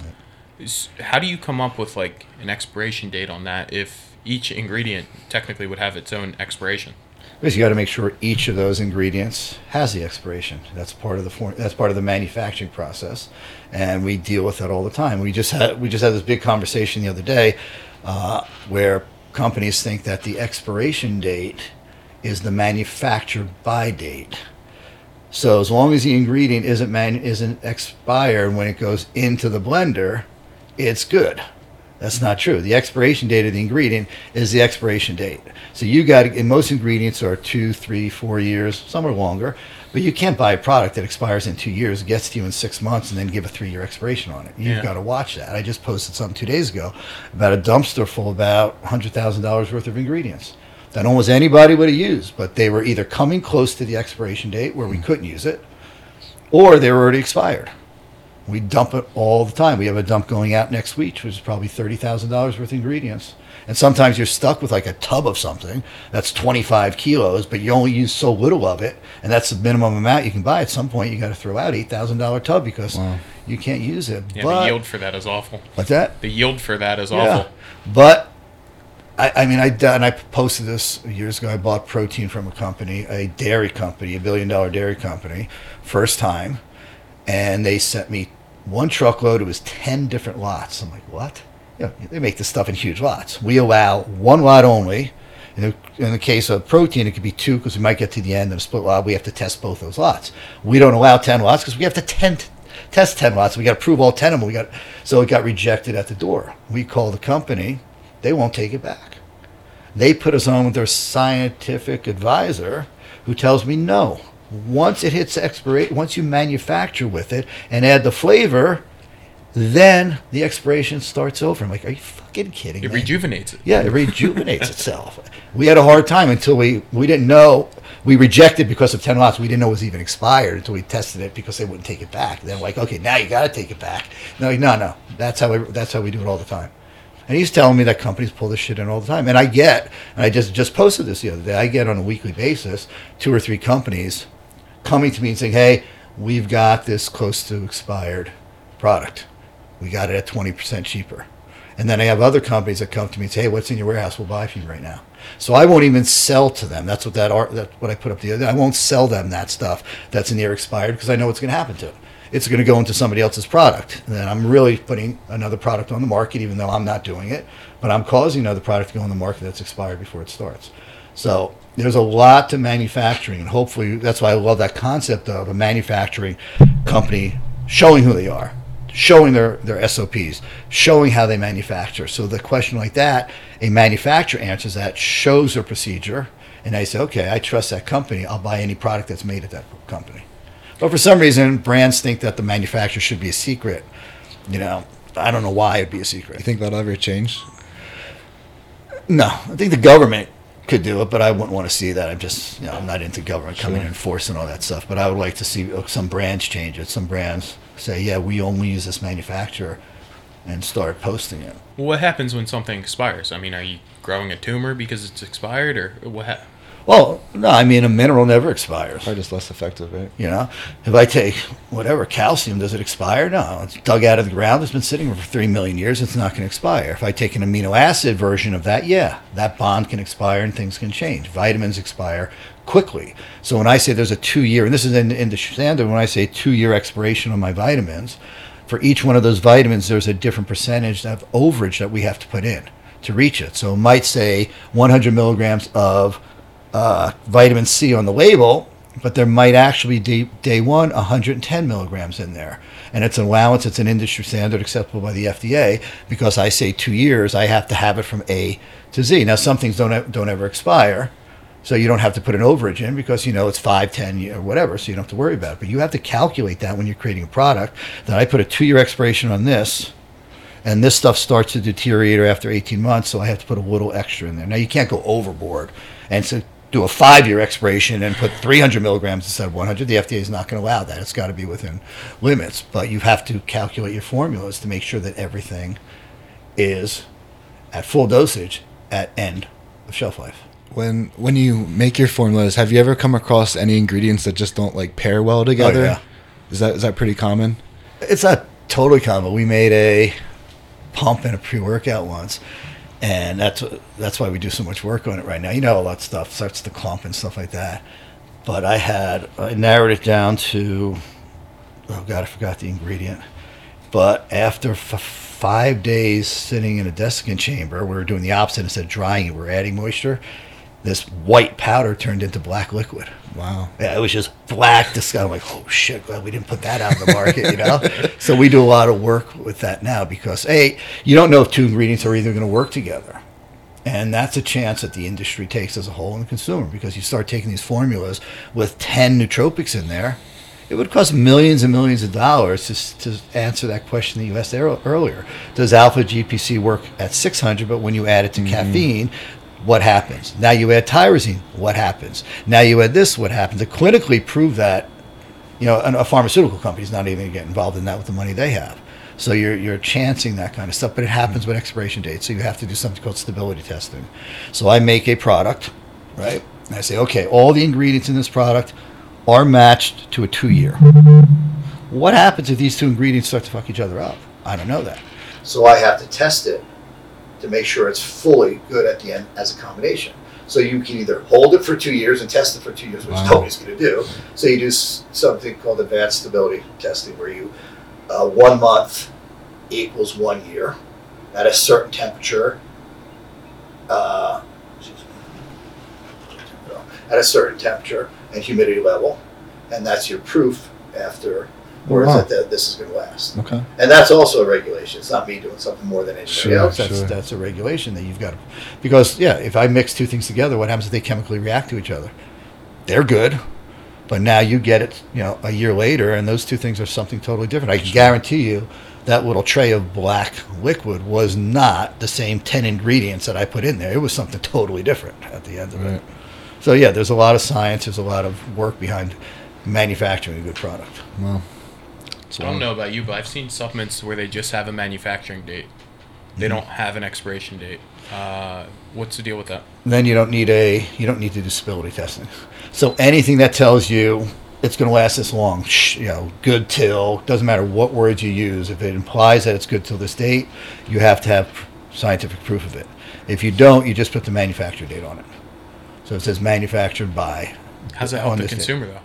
Speaker 1: Is- How do you come up with like an expiration date on that if each ingredient technically would have its own expiration?
Speaker 2: Because you got to make sure each of those ingredients has the expiration. That's part of the form, that's part of the manufacturing process, and we deal with that all the time. We just had we just had this big conversation the other day uh, where companies think that the expiration date is the manufacture by date. So as long as the ingredient isn't man isn't expired when it goes into the blender, it's good. That's not true. The expiration date of the ingredient is the expiration date. So you got and most ingredients are two, three, four years. Some are longer, but you can't buy a product that expires in two years, gets to you in six months, and then give a three-year expiration on it. You've
Speaker 1: Yeah.
Speaker 2: got to watch that. I just posted something two days ago about a dumpster full of about hundred thousand dollars worth of ingredients that almost anybody would have used, but they were either coming close to the expiration date where we hmm. couldn't use it, or they were already expired. We dump it all the time. We have a dump going out next week, which is probably thirty thousand dollars worth of ingredients. And sometimes you're stuck with like a tub of something that's twenty five kilos, but you only use so little of it, and that's the minimum amount you can buy. At some point, you got to throw out eight thousand dollar tub because
Speaker 3: Wow.
Speaker 2: you can't use it.
Speaker 1: Yeah,
Speaker 2: but
Speaker 1: the yield for that is awful.
Speaker 2: what's that?
Speaker 1: The yield for that is
Speaker 2: Yeah.
Speaker 1: awful.
Speaker 2: But I, I mean, I and I posted this years ago. I bought protein from a company, a dairy company, a billion dollar dairy company, first time, and they sent me one truckload. It was ten different lots. I'm like, what? You know, they make this stuff in huge lots. We allow one lot only. In the, in the case of protein, it could be two because we might get to the end of a split lot. We have to test both those lots. We don't allow ten lots because we have to ten, test ten lots. We got to prove all ten of them. We got so it got rejected at the door. We call the company. They won't take it back. They put us on with their scientific advisor, who tells me no. Once it hits expiration, once you manufacture with it and add the flavor, then the expiration starts over. I'm like, are you fucking kidding
Speaker 1: It
Speaker 2: me?
Speaker 1: rejuvenates it.
Speaker 2: Yeah, it [LAUGHS] rejuvenates itself. We had a hard time until we we didn't know we rejected because of ten lots. We didn't know it was even expired until we tested it because they wouldn't take it back. Then like, okay, now you got to take it back. No, no, no. That's how we, that's how we do it all the time. And he's telling me that companies pull this shit in all the time. And I get, and I just just posted this the other day. I get on a weekly basis two or three companies coming to me and saying, "Hey, we've got this close to expired product. We got it at twenty percent cheaper." And then I have other companies that come to me and say, "Hey, what's in your warehouse? We'll buy from you right now." So I won't even sell to them. That's what that art. That's what I put up the other. day. I won't sell them that stuff that's near expired because I know what's going to happen to it. It's going to go into somebody else's product. And then I'm really putting another product on the market, even though I'm not doing it. But I'm causing another product to go on the market that's expired before it starts. So there's a lot to manufacturing, and hopefully that's why I love that concept of a manufacturing company showing who they are, showing their, their SOPs, showing how they manufacture. So the question like that, a manufacturer answers that, shows their procedure, and I say, okay, I trust that company. I'll buy any product that's made at that company. But for some reason, brands think that the manufacturer should be a secret. You know, I don't know why it'd be a secret.
Speaker 3: You think that'll ever change?
Speaker 2: No, I think the government could do it, but I wouldn't want to see that. I'm just, you know, I'm not into government coming
Speaker 3: Sure.
Speaker 2: and enforcing all that stuff. But I would like to see some brands change it. Some brands say, yeah, we only use this manufacturer, and start posting it.
Speaker 1: Well, what happens when something expires? I mean, are you growing a tumor because it's expired, or what? Ha-
Speaker 2: Well, no, I mean a mineral never expires.
Speaker 3: Probably just less effective, right?
Speaker 2: You know, if I take whatever calcium, does it expire? No, it's dug out of the ground. It's been sitting for three million years. It's not going to expire. If I take an amino acid version of that, yeah, that bond can expire and things can change. Vitamins expire quickly. So when I say there's a two-year, and this is in, in the standard, when I say two-year expiration on my vitamins, for each one of those vitamins, there's a different percentage of overage that we have to put in to reach it. So it might say 100 milligrams of uh, vitamin C on the label, but there might actually be day, day one 110 milligrams in there. And it's an allowance, it's an industry standard acceptable by the FDA because I say two years, I have to have it from A to Z. Now, some things don't, don't ever expire, so you don't have to put an overage in because you know it's five, ten, or whatever, so you don't have to worry about it. But you have to calculate that when you're creating a product that I put a two year expiration on this and this stuff starts to deteriorate after 18 months, so I have to put a little extra in there. Now you can't go overboard and so do a five-year expiration and put 300 milligrams instead of 100. The FDA is not going to allow that. It's got to be within limits, but you have to calculate your formulas to make sure that everything is at full dosage at end of shelf life.
Speaker 3: When when you make your formulas, have you ever come across any ingredients that just don't like pair well together?
Speaker 2: Oh, yeah.
Speaker 3: Is that is that pretty common?
Speaker 2: It's not totally common. We made a pump and a pre-workout once, and that's that's why we do so much work on it right now. You know, all that stuff starts to clump and stuff like that. But I had I narrowed it down to oh god, I forgot the ingredient. But after f- five days sitting in a desiccant chamber, we were doing the opposite instead of drying it. We are adding moisture. This white powder turned into black liquid.
Speaker 3: Wow.
Speaker 2: Yeah, it was just black disgust. I'm like, oh shit, glad we didn't put that out in the market, you know? [LAUGHS] so we do a lot of work with that now because, A, you don't know if two ingredients are either going to work together. And that's a chance that the industry takes as a whole and the consumer because you start taking these formulas with 10 nootropics in there. It would cost millions and millions of dollars to, to answer that question that you asked earlier. Does alpha GPC work at 600, but when you add it to mm-hmm. caffeine, what happens? Now you add tyrosine, what happens? Now you add this, what happens? To clinically prove that, you know, a pharmaceutical company is not even going to get involved in that with the money they have. So you're, you're chancing that kind of stuff, but it happens with expiration dates. So you have to do something called stability testing. So I make a product, right? And I say, okay, all the ingredients in this product are matched to a two year. What happens if these two ingredients start to fuck each other up? I don't know that. So I have to test it to make sure it's fully good at the end as a combination. So you can either hold it for two years and test it for two years, which
Speaker 3: Wow.
Speaker 2: nobody's going to do. So you do s- something called advanced stability testing, where you uh, one month equals one year at a certain temperature. Uh, at a certain temperature and humidity level, and that's your proof after, or
Speaker 3: Wow.
Speaker 2: is it that this is going to last.
Speaker 3: Okay.
Speaker 2: And that's also a regulation. It's not me doing something more than anybody
Speaker 3: Sure,
Speaker 2: else. That's,
Speaker 3: sure.
Speaker 2: that's a regulation that you've got to, because yeah, if I mix two things together, what happens if they chemically react to each other? They're good, but now you get it, you know, a year later, and those two things are something totally different. I can guarantee you that little tray of black liquid was not the same ten ingredients that I put in there. It was something [LAUGHS] totally different at the end of
Speaker 3: Right.
Speaker 2: it. So yeah, there's a lot of science. There's a lot of work behind manufacturing a good product.
Speaker 3: Well.
Speaker 1: I don't know about you, but I've seen supplements where they just have a manufacturing date. They don't have an expiration date. Uh, what's the deal with that?
Speaker 2: then you don't need a you don't need to do stability testing. So anything that tells you it's going to last this long, sh- you know, good till doesn't matter what words you use. If it implies that it's good till this date, you have to have scientific proof of it. If you don't, you just put the manufacturer date on it. So it says manufactured by.
Speaker 1: How's that help
Speaker 2: on
Speaker 1: the
Speaker 2: this date.
Speaker 1: consumer though?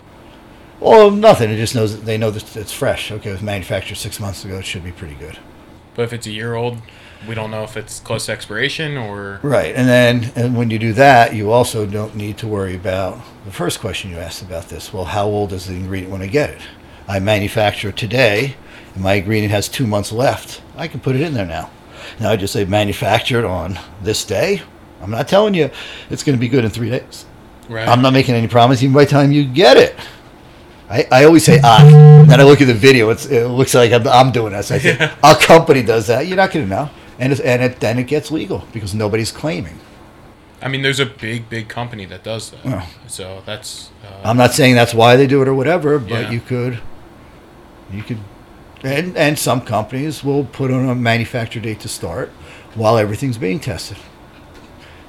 Speaker 2: Well, nothing. It just knows that they know that it's fresh. Okay, it was manufactured six months ago. It should be pretty good.
Speaker 1: But if it's a year old, we don't know if it's close to expiration or.
Speaker 2: Right, and then and when you do that, you also don't need to worry about the first question you asked about this. Well, how old is the ingredient when I get it? I manufacture today, and my ingredient has two months left. I can put it in there now. Now I just say manufactured on this day. I'm not telling you it's going to be good in three days.
Speaker 1: Right.
Speaker 2: I'm not making any promise even by the time you get it. I, I always say I. Then I look at the video. It's, it looks like I'm, I'm doing this. I say,
Speaker 1: Yeah.
Speaker 2: a company does that. You're not going to know. And, it's, and it, then it gets legal because nobody's claiming.
Speaker 1: I mean, there's a big, big company that does that. So that's. Uh,
Speaker 2: I'm not saying that's why they do it or whatever, but
Speaker 1: Yeah.
Speaker 2: you could, you could, and and some companies will put on a manufacture date to start while everything's being tested,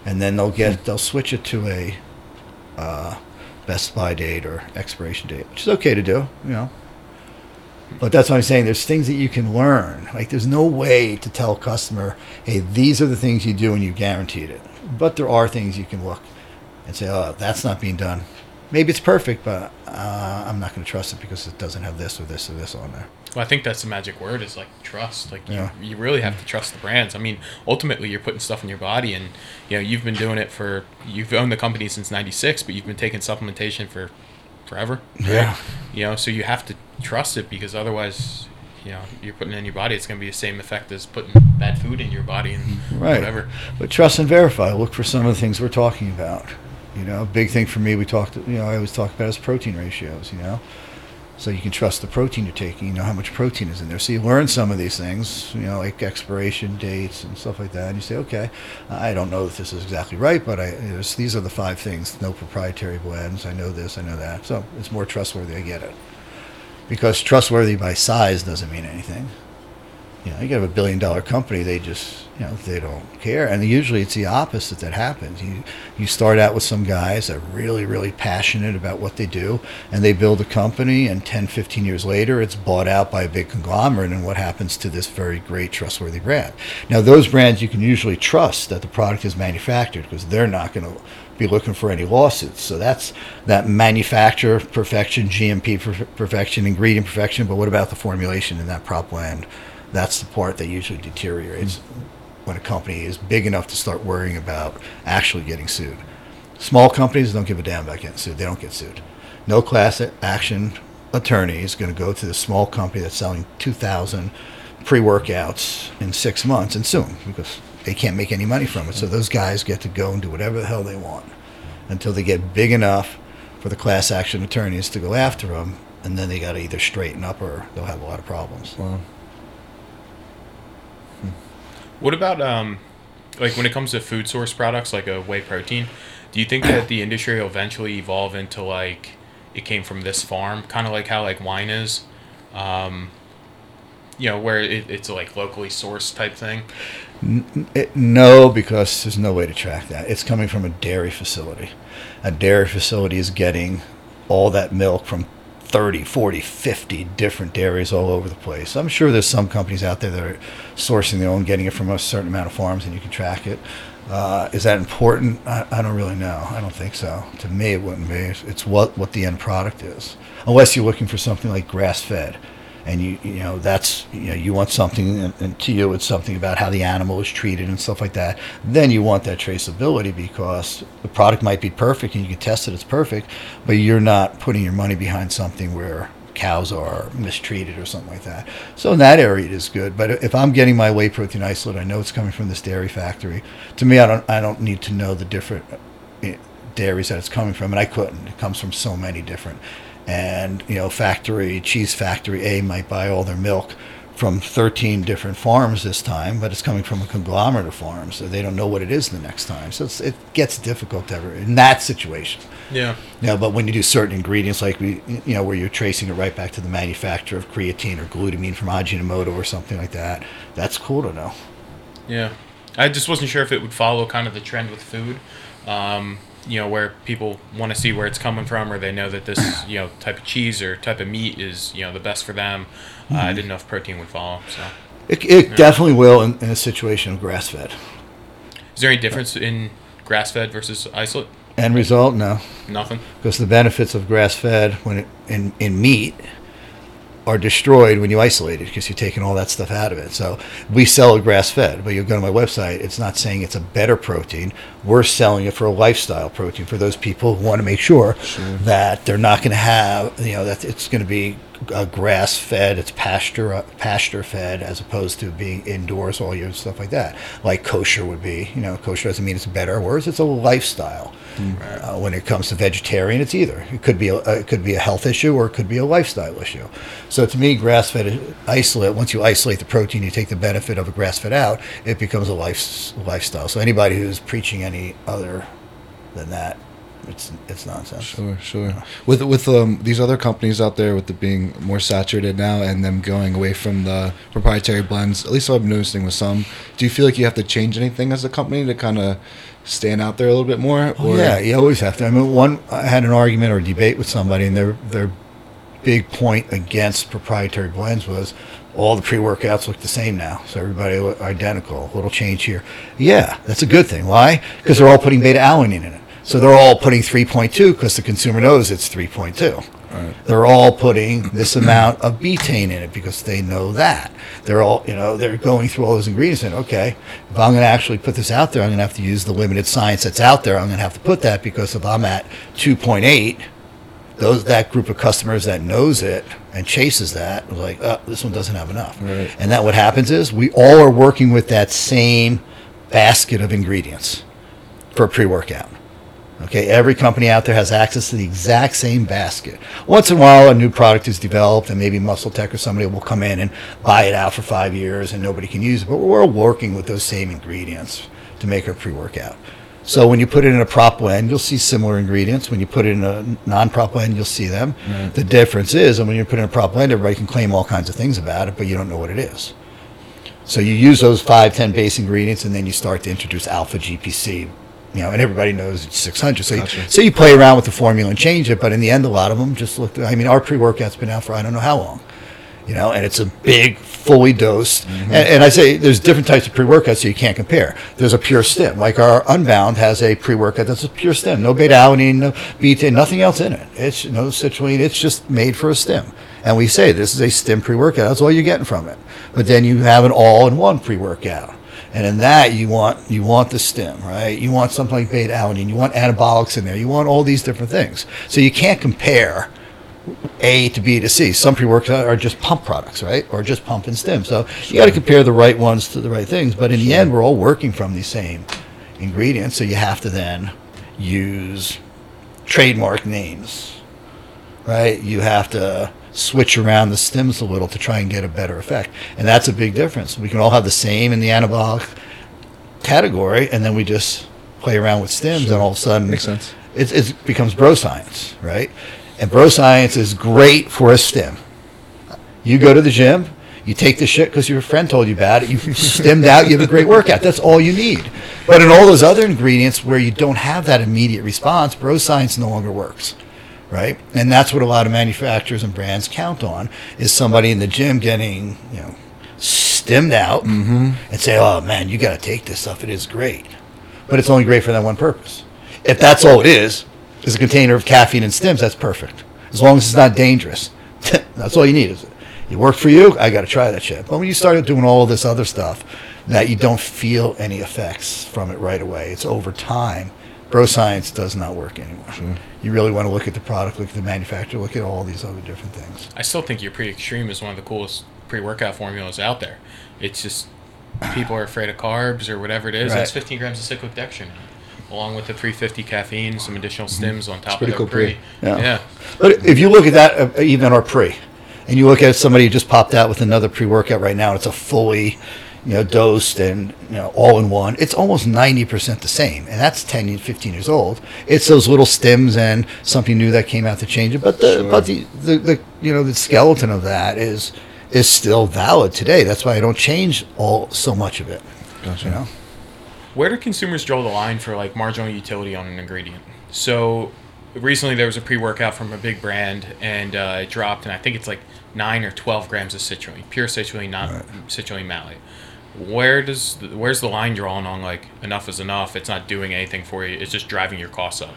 Speaker 2: and then they'll get they'll switch it to a uh, best buy date or expiration date, which is okay to do, you know. But that's what I'm saying. There's things that you can learn. Like there's no way to tell a customer, hey, these are the things you do and you guaranteed it. But there are things you can look and say, oh, that's not being done. Maybe it's perfect, but uh, I'm not going to trust it because it doesn't have this or this or this on there.
Speaker 1: Well, I think that's the magic word is like trust. Like
Speaker 2: Yeah.
Speaker 1: you, you really have to trust the brands. I mean, ultimately, you're putting stuff in your body, and you know you've been doing it for you've owned the company since '96, but you've been taking supplementation for forever. right?
Speaker 2: Yeah.
Speaker 1: You know, so you have to trust it because otherwise, you know, you're putting it in your body. It's going to be the same effect as putting bad food in your body and
Speaker 2: Right.
Speaker 1: whatever.
Speaker 2: But trust and verify. Look for some of the things we're talking about. You know, big thing for me, we talked, you know, I always talk about is protein ratios, you know. So you can trust the protein you're taking, you know how much protein is in there. So you learn some of these things, you know, like expiration dates and stuff like that. And you say, okay, I don't know if this is exactly right, but I, these are the five things. No proprietary blends. I know this, I know that. So it's more trustworthy. I get it. Because trustworthy by size doesn't mean anything. You know, you get a billion dollar company, they just, you know, they don't care. And usually it's the opposite that happens. You, you start out with some guys that are really, really passionate about what they do, and they build a company, and 10, 15 years later, it's bought out by a big conglomerate, and what happens to this very great, trustworthy brand? Now, those brands you can usually trust that the product is manufactured because they're not going to be looking for any lawsuits. So that's that manufacturer perfection, GMP per- perfection, ingredient perfection. But what about the formulation in that prop blend? That's the part that usually deteriorates when a company is big enough to start worrying about actually getting sued. Small companies don't give a damn about getting sued. They don't get sued. No class action attorney is going to go to the small company that's selling 2,000 pre-workouts in six months and sue 'em because they can't make any money from it. So those guys get to go and do whatever the hell they want until they get big enough for the class action attorneys to go after them, and then they got to either straighten up or they'll have a lot of problems.
Speaker 3: Well,
Speaker 1: What about um, like when it comes to food source products like a whey protein? Do you think that the industry will eventually evolve into like it came from this farm, kind of like how like wine is, um, you know, where it, it's a like locally sourced type thing?
Speaker 2: No, because there's no way to track that. It's coming from a dairy facility. A dairy facility is getting all that milk from 30, 40, 50 different dairies all over the place. I'm sure there's some companies out there that are sourcing their own, getting it from a certain amount of farms, and you can track it. Uh, is that important? I, I don't really know. I don't think so. To me, it wouldn't be. It's, what, what the end product is. Unless you're looking for something like grass fed and you you know that's you know you want something and, and to you it's something about how the animal is treated and stuff like that. Then you want that traceability because the product might be perfect and you can test it it's perfect but you're not putting your money behind something where cows are mistreated or something like that. So in that area it is good. But if i'm getting my whey protein isolate i know it's coming from this dairy factory. To me i don't i don't need to know the different eh, dairies that it's coming from and i couldn't. It comes from so many different and you know factory cheese factory a might buy all their milk from 13 different farms this time but it's coming from a conglomerate of farms so they don't know what it is the next time so it's, it gets difficult ever in that situation
Speaker 1: Yeah.
Speaker 2: you know, but when you do certain ingredients like we you know where you're tracing it right back to the manufacturer of creatine or glutamine from Ajinomoto or something like that that's cool to know
Speaker 1: Yeah, I just wasn't sure if it would follow kind of the trend with food. Um, you know, where people want to see where it's coming from, or they know that this [COUGHS] you know type of cheese or type of meat is you know the best for them. Uh, I didn't know if protein would follow. So
Speaker 2: It, it definitely will in, in a situation of grass fed.
Speaker 1: Is there any difference in grass fed versus isolate?
Speaker 2: End result, no,
Speaker 1: Nothing.
Speaker 2: because the benefits of grass fed when it, in in meat are destroyed when you isolate it because you're taking all that stuff out of it. So we sell a grass fed, but you go to my website, it's not saying it's a better protein. We're selling it for a lifestyle protein for those people who want to make sure that they're not going to have, you know, that it's going to be a grass fed, it's pasture pasture fed as opposed to being indoors all year and stuff like that. Like kosher would be, you know, kosher doesn't mean it's better or worse. It's a lifestyle. Uh, when it comes to vegetarian, it's either. It could be a, uh, it could be a health issue or it could be a lifestyle issue. So to me, grass-fed isolate. Once you isolate the protein, you take the benefit of a grass-fed out. It becomes a life lifestyle. So anybody who's preaching any other than that, it's it's nonsense.
Speaker 3: Sure, sure. With with um, these other companies out there, with it being more saturated now, and them going away from the proprietary blends, at least what I'm noticing with some. Do you feel like you have to change anything as a company to kind of stand out there a little bit more?
Speaker 2: Well, yeah, you always have to. I mean, one I had an argument or debate with somebody, and their their big point against proprietary blends was all the pre-workouts look the same now, so everybody identical. Little change here. Yeah, that's a good thing. Why? Because they're all putting beta alanine in it. So they're all putting 3.2 because the consumer knows it's 3.2. They're all putting this amount of betaine in it because they know that. They're all, you know, they're going through all those ingredients and okay, if I'm going to actually put this out there, I'm going to have to use the limited science that's out there. I'm going to have to put that because if I'm at 2.8, those that group of customers that knows it and chases that like, oh, this one doesn't have enough.
Speaker 3: Right.
Speaker 2: And that what happens is we all are working with that same basket of ingredients for a pre-workout. Okay, every company out there has access to the exact same basket. Once in a while, a new product is developed, and maybe Muscle Tech or somebody will come in and buy it out for five years, and nobody can use it. But we're working with those same ingredients to make our pre-workout. So when you put it in a prop blend, you'll see similar ingredients. When you put it in a non-prop blend, you'll see them. The difference is, and when you put it in a prop blend, everybody can claim all kinds of things about it, but you don't know what it is. So you use those five, ten base ingredients, and then you start to introduce alpha GPC. You know, and everybody knows it's 600. So,
Speaker 3: Gotcha.
Speaker 2: you, so you play around with the formula and change it, but in the end, a lot of them just look. I mean, our pre-workout's been out for I don't know how long. You know, and it's a big, fully dosed. Mm-hmm. And, and I say there's different types of pre-workouts, so you can't compare. There's a pure stem, like our Unbound has a pre-workout that's a pure stem, no beta alanine, no beta, nothing else in it. It's no citrulline. It's just made for a stem. And we say this is a stem pre-workout. That's all you're getting from it. But then you have an all-in-one pre-workout. And in that, you want you want the stem, right? You want something like beta alanine. You want anabolics in there. You want all these different things. So you can't compare A to B to C. Some pre-workouts are just pump products, right? Or just pump and stem. So you got to compare the right ones to the right things. But in the end, we're all working from these same ingredients. So you have to then use trademark names, right? You have to switch around the stems a little to try and get a better effect. And that's a big difference. We can all have the same in the anabolic category, and then we just play around with stems, and all of a sudden
Speaker 3: Makes sense.
Speaker 2: it, it becomes bro science, right? And bro science is great for a stem. You go to the gym, you take the shit because your friend told you about it, you stemmed out, you have a great workout. That's all you need. But in all those other ingredients where you don't have that immediate response, bro science no longer works. Right? And that's what a lot of manufacturers and brands count on is somebody in the gym getting, you know, stemmed out mm-hmm. and say, Oh man, you gotta take this stuff. It is great. But it's only great for that one purpose. If that's all it is, is a container of caffeine and stems, that's perfect. As long as it's not dangerous. [LAUGHS] that's all you need, is it? It worked for you, I gotta try that shit. But when you started doing all this other stuff that you don't feel any effects from it right away, it's over time. Bro science does not work anymore. You really want to look at the product, look at the manufacturer, look at all these other different things.
Speaker 1: I still think your pre extreme is one of the coolest pre workout formulas out there. It's just people are afraid of carbs or whatever it is.
Speaker 2: Right.
Speaker 1: That's 15 grams of cyclic dextrin, along with the 350 caffeine, some additional stems on top of
Speaker 3: pretty
Speaker 1: the
Speaker 3: cool
Speaker 1: pre.
Speaker 3: pre.
Speaker 2: Yeah.
Speaker 1: yeah.
Speaker 2: But if you look at that, uh, even our pre, and you look at somebody who just popped out with another pre-workout right now, it's a fully, you know, dosed and you know all in one. It's almost ninety percent the same, and that's 10, years- 15 years old. It's those little stems and something new that came out to change it. But the
Speaker 3: Sure.
Speaker 2: but the, the the you know the skeleton of that is is still valid today. That's why I don't change all so much of it.
Speaker 3: Gotcha.
Speaker 2: You know.
Speaker 1: Where do consumers draw the line for like marginal utility on an ingredient? So recently there was a pre-workout from a big brand and uh, it dropped and i think it's like 9 or 12 grams of citrulline pure citrulline not citrulline malate where does where's the line drawn on like enough is enough it's not doing anything for you it's just driving your costs up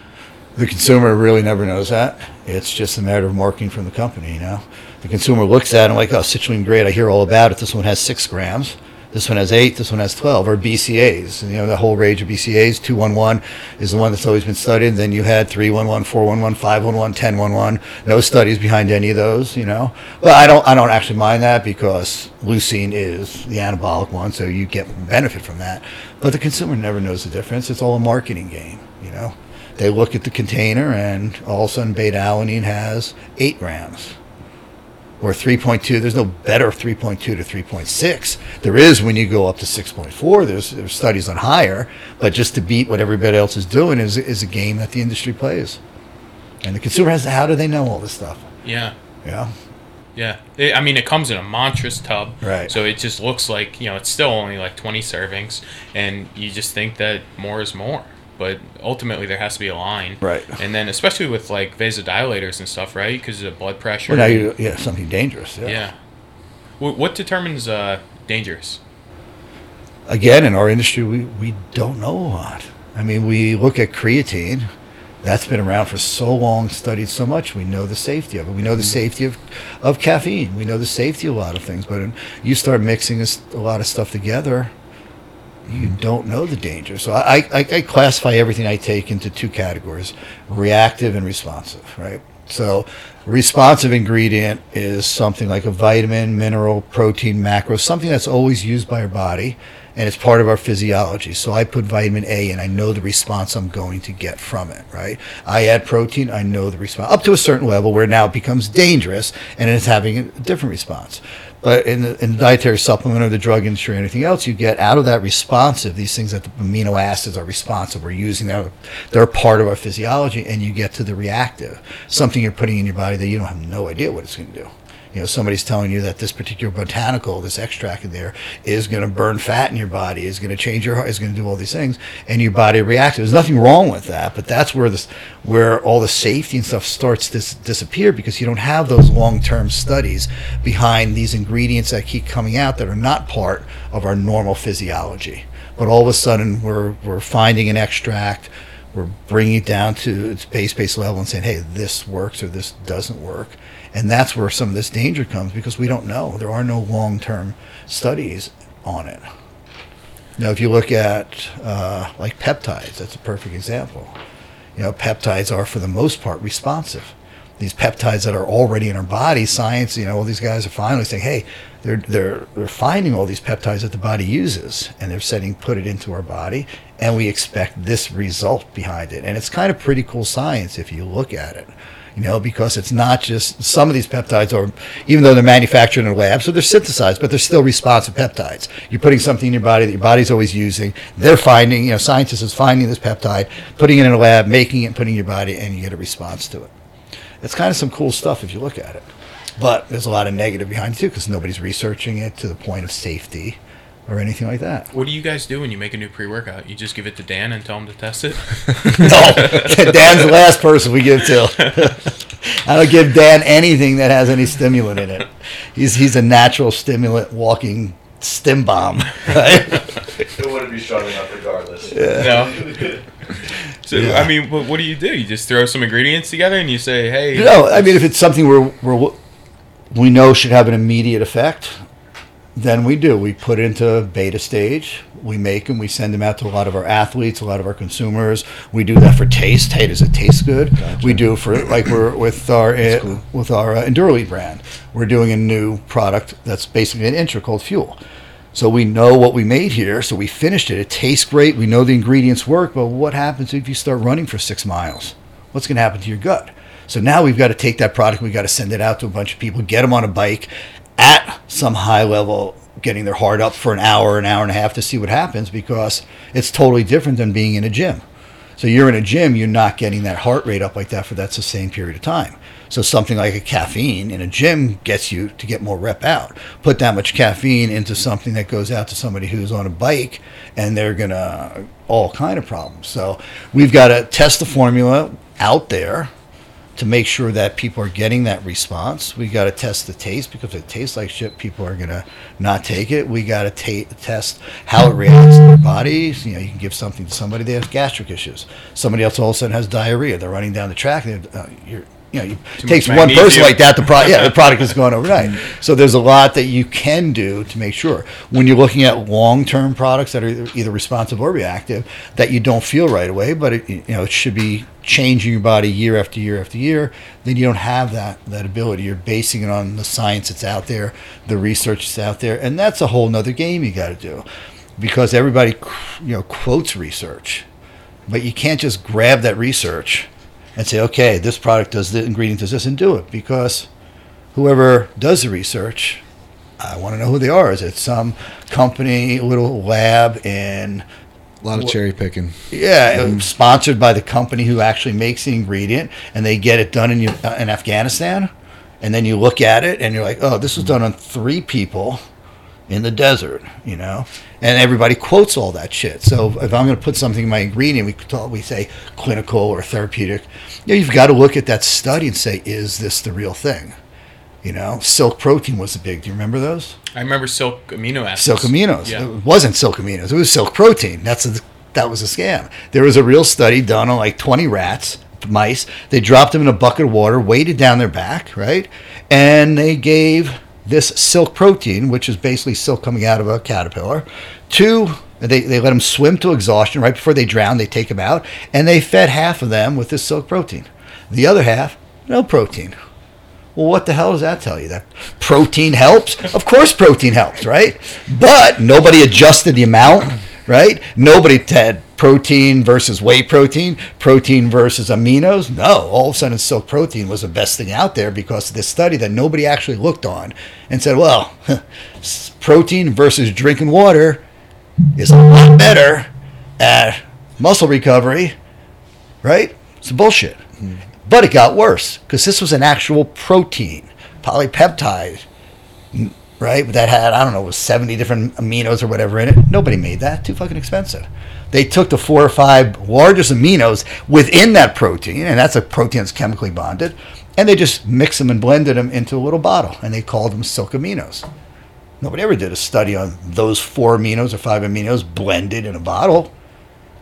Speaker 2: The consumer really never knows that. It's just a matter of marketing from the company, you know. The consumer looks at it and like, oh, citrulline great, I hear all about it. This one has six grams. This one has eight. This one has twelve. Or BCA's. You know, the whole range of BCA's. Two one one is the one that's always been studied. Then you had three one one, four one one, five one one, ten one one. No studies behind any of those. You know. But I don't. I don't actually mind that because leucine is the anabolic one, so you get benefit from that. But the consumer never knows the difference. It's all a marketing game. You know. They look at the container and all of a sudden beta alanine has eight grams or 3.2. There's no better 3.2 to 3.6. There is when you go up to 6.4. There's, there's studies on higher, but just to beat what everybody else is doing is, is a game that the industry plays. And the consumer has, how do they know all this stuff?
Speaker 1: yeah
Speaker 2: Yeah.
Speaker 1: yeah it, i mean it comes in a monstrous tub
Speaker 2: Right.
Speaker 1: so it just looks like you know it's still only like 20 servings and you just think that more is more but ultimately there has to be a line
Speaker 2: Right.
Speaker 1: and then especially with like vasodilators and stuff right because of blood pressure
Speaker 2: Well, now you, yeah, something dangerous. Yeah.
Speaker 1: yeah Wh- what determines uh dangerous
Speaker 2: Again, in our industry, we, we don't know a lot. I mean, we look at creatine. That's been around for so long, studied so much. We know the safety of it. We know the safety of, of caffeine. We know the safety of a lot of things. But when you start mixing a lot of stuff together, you don't know the danger. So I, I, I classify everything I take into two categories reactive and responsive, right? So, responsive ingredient is something like a vitamin, mineral, protein, macro, something that's always used by your body and it's part of our physiology. So, I put vitamin A and I know the response I'm going to get from it, right? I add protein, I know the response up to a certain level where now it becomes dangerous and it's having a different response. But in the, in the dietary supplement or the drug industry or anything else, you get out of that responsive, these things that the amino acids are responsive. We're using them. They're part of our physiology. And you get to the reactive, something you're putting in your body that you don't have no idea what it's going to do. You know, somebody's telling you that this particular botanical, this extract in there, is going to burn fat in your body, is going to change your heart, is going to do all these things, and your body reacts. There's nothing wrong with that, but that's where this, where all the safety and stuff starts to dis- disappear because you don't have those long-term studies behind these ingredients that keep coming out that are not part of our normal physiology. But all of a sudden, we're we're finding an extract we're bringing it down to its base base level and saying, hey, this works or this doesn't work. And that's where some of this danger comes because we don't know. There are no long term studies on it. Now, if you look at uh, like peptides, that's a perfect example. You know, peptides are for the most part responsive. These peptides that are already in our body, science, you know, all these guys are finally saying, hey, they're, they're, they're finding all these peptides that the body uses and they're setting, put it into our body, and we expect this result behind it. And it's kind of pretty cool science if you look at it you know, because it's not just some of these peptides are, even though they're manufactured in a lab, so they're synthesized, but they're still responsive peptides. You're putting something in your body that your body's always using. They're finding, you know, scientists is finding this peptide, putting it in a lab, making it, putting it in your body, and you get a response to it. It's kind of some cool stuff if you look at it. But there's a lot of negative behind it too, because nobody's researching it to the point of safety or anything like that.
Speaker 1: what do you guys do when you make a new pre-workout you just give it to dan and tell him to test it [LAUGHS]
Speaker 2: no, [LAUGHS] Dan's the last person we give to. [LAUGHS] I don't give Dan anything that has any stimulant in it. He's he's a natural stimulant walking stim bomb. Right?
Speaker 3: It wouldn't be strong enough regardless.
Speaker 1: no so
Speaker 2: Yeah.
Speaker 1: i mean what, what do you do you just throw some ingredients together and you say hey
Speaker 2: No, I mean if it's something we're, we're we know should have an immediate effect, then we do. We put it into beta stage. We make them. We send them out to a lot of our athletes, a lot of our consumers. We do that for taste. Hey, does it taste good? We do for like we're with our uh, with our uh, brand. We're doing a new product that's basically an intro called Fuel. So we know what we made here. So we finished it. It tastes great. We know the ingredients work. But what happens if you start running for six miles? What's going to happen to your gut? So now we've got to take that product. We've got to send it out to a bunch of people, get them on a bike at some high level, getting their heart up for an hour, an hour and a half to see what happens because it's totally different than being in a gym. So you're in a gym, you're not getting that heart rate up like that for that sustained period of time. So something like a caffeine in a gym gets you to get more rep out. Put that much caffeine into something that goes out to somebody who's on a bike and they're gonna all kind of problems. So we've got to test the formula. out there to make sure that people are getting that response. We got to test the taste because if it tastes like shit, people are gonna not take it. We got to test how it reacts in their bodies. You know, you can give something to somebody they have gastric issues. Somebody else all of a sudden has diarrhea. They're running down the track. And uh, you're, you know, it takes one person like that. The pro- yeah, the product is going overnight. [LAUGHS] So there's a lot that you can do to make sure when you're looking at long-term products that are either, either responsive or reactive that you don't feel right away, but it, you know it should be changing your body year after year after year. Then you don't have that that ability. You're basing it on the science that's out there, the research that's out there, and that's a whole nother game you got to do because everybody you know quotes research, but you can't just grab that research and say, okay, this product does the ingredient does this and do it because whoever does the research, I want to know who they are. Is it some company, little lab in
Speaker 3: A lot of cherry picking.
Speaker 2: yeah, was sponsored by the company who actually makes the ingredient, and they get it done in uh, in Afghanistan, and then you look at it and you're like, oh, this was done on three people in the desert, you know, and everybody quotes all that shit. So if I'm going to put something in my ingredient, we talk, we say clinical or therapeutic. You know, you've got to look at that study and say, is this the real thing? You know, silk protein was the big. Do you remember those?
Speaker 1: I remember silk amino acids.
Speaker 2: Silk aminos.
Speaker 1: Yeah.
Speaker 2: It wasn't silk aminos. It was silk protein. That's a, that was a scam. There was a real study done on like 20 rats, mice. They dropped them in a bucket of water, weighted down their back, right? And they gave this silk protein, which is basically silk coming out of a caterpillar, to they, they let them swim to exhaustion right before they drown. They take them out, and they fed half of them with this silk protein. The other half, no protein. Well, what the hell does that tell you? That protein helps? Of course, protein helps, right? But nobody adjusted the amount, right? Nobody had protein versus whey protein, protein versus aminos. No, all of a sudden, silk protein was the best thing out there because of this study that nobody actually looked on and said, well, [LAUGHS] protein versus drinking water is a lot better at muscle recovery, right? It's bullshit. But it got worse because this was an actual protein, polypeptide, right? That had, I don't know, was 70 different aminos or whatever in it. Nobody made that. Too fucking expensive. They took the four or five largest aminos within that protein, and that's a protein that's chemically bonded, and they just mixed them and blended them into a little bottle, and they called them silk aminos. Nobody ever did a study on those four aminos or five aminos blended in a bottle.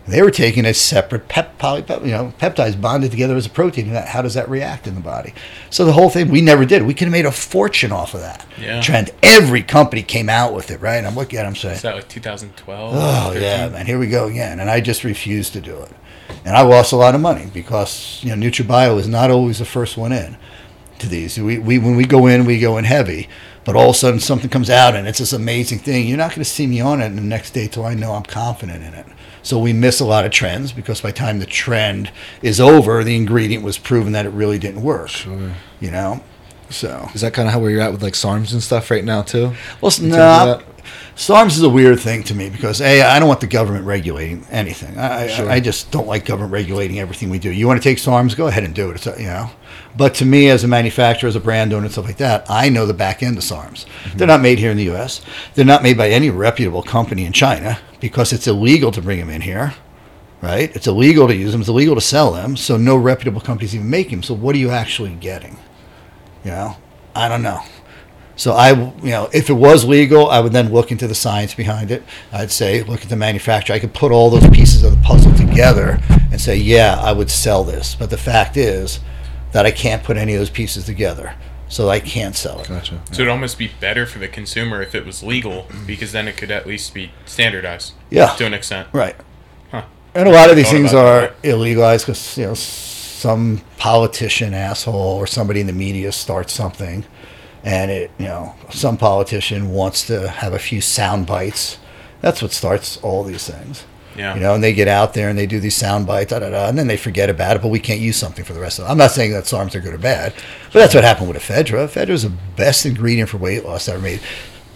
Speaker 2: They were taking a separate pep, polypep, you know, peptides bonded together as a protein. And that, how does that react in the body? So the whole thing, we never did. We could have made a fortune off of that
Speaker 1: Yeah.
Speaker 2: trend. Every company came out with it, right? And I'm looking at them saying,
Speaker 1: Is that like 2012?
Speaker 2: Oh
Speaker 1: 13?
Speaker 2: yeah, man, here we go again. And I just refused to do it. And I lost a lot of money because you know NutraBio is not always the first one in to these. We, we when we go in, we go in heavy. But all of a sudden something comes out and it's this amazing thing. You're not going to see me on it the next day till I know I'm confident in it. So we miss a lot of trends because by the time the trend is over, the ingredient was proven that it really didn't work.
Speaker 3: Sure.
Speaker 2: You know, so
Speaker 3: Is that kind of how where you're at with like SARMs and stuff right now too?
Speaker 2: well, no. SARMs is a weird thing to me because a I don't want the government regulating anything. I, I-
Speaker 3: Sure.
Speaker 2: I just don't like government regulating everything we do. You want to take SARMs, go ahead and do it. It's, uh, you know, but to me as a manufacturer, as a brand owner, and stuff like that, I know the back end of SARMs. They're not made here in the U.S. They're not made by any reputable company in China because it's illegal to bring them in here. Right? It's illegal to use them. It's illegal to sell them. So no reputable companies even make them. So what are you actually getting? You know, I don't know. So I, you know, if it was legal, I would then look into the science behind it. I'd say look at the manufacturer. I could put all those pieces of the puzzle together and say, yeah, I would sell this. But the fact is that I can't put any of those pieces together, so I can't sell it.
Speaker 3: Gotcha.
Speaker 1: So it'd almost be better for the consumer if it was legal because then it could at least be standardized.
Speaker 2: Yeah.
Speaker 1: To an extent.
Speaker 2: Right.
Speaker 1: Huh.
Speaker 2: And a lot of these things are
Speaker 1: that.
Speaker 2: illegalized because you know some politician asshole or somebody in the media starts something, and it you know some politician wants to have a few sound bites. That's what starts all these things.
Speaker 1: Yeah.
Speaker 2: You know, and they get out there and they do these sound bites, da, da, da, and then they forget about it, but we can't use something for the rest of it. I'm not saying that SARMs are good or bad, but that's what happened with ephedra. Ephedra is the best ingredient for weight loss ever made.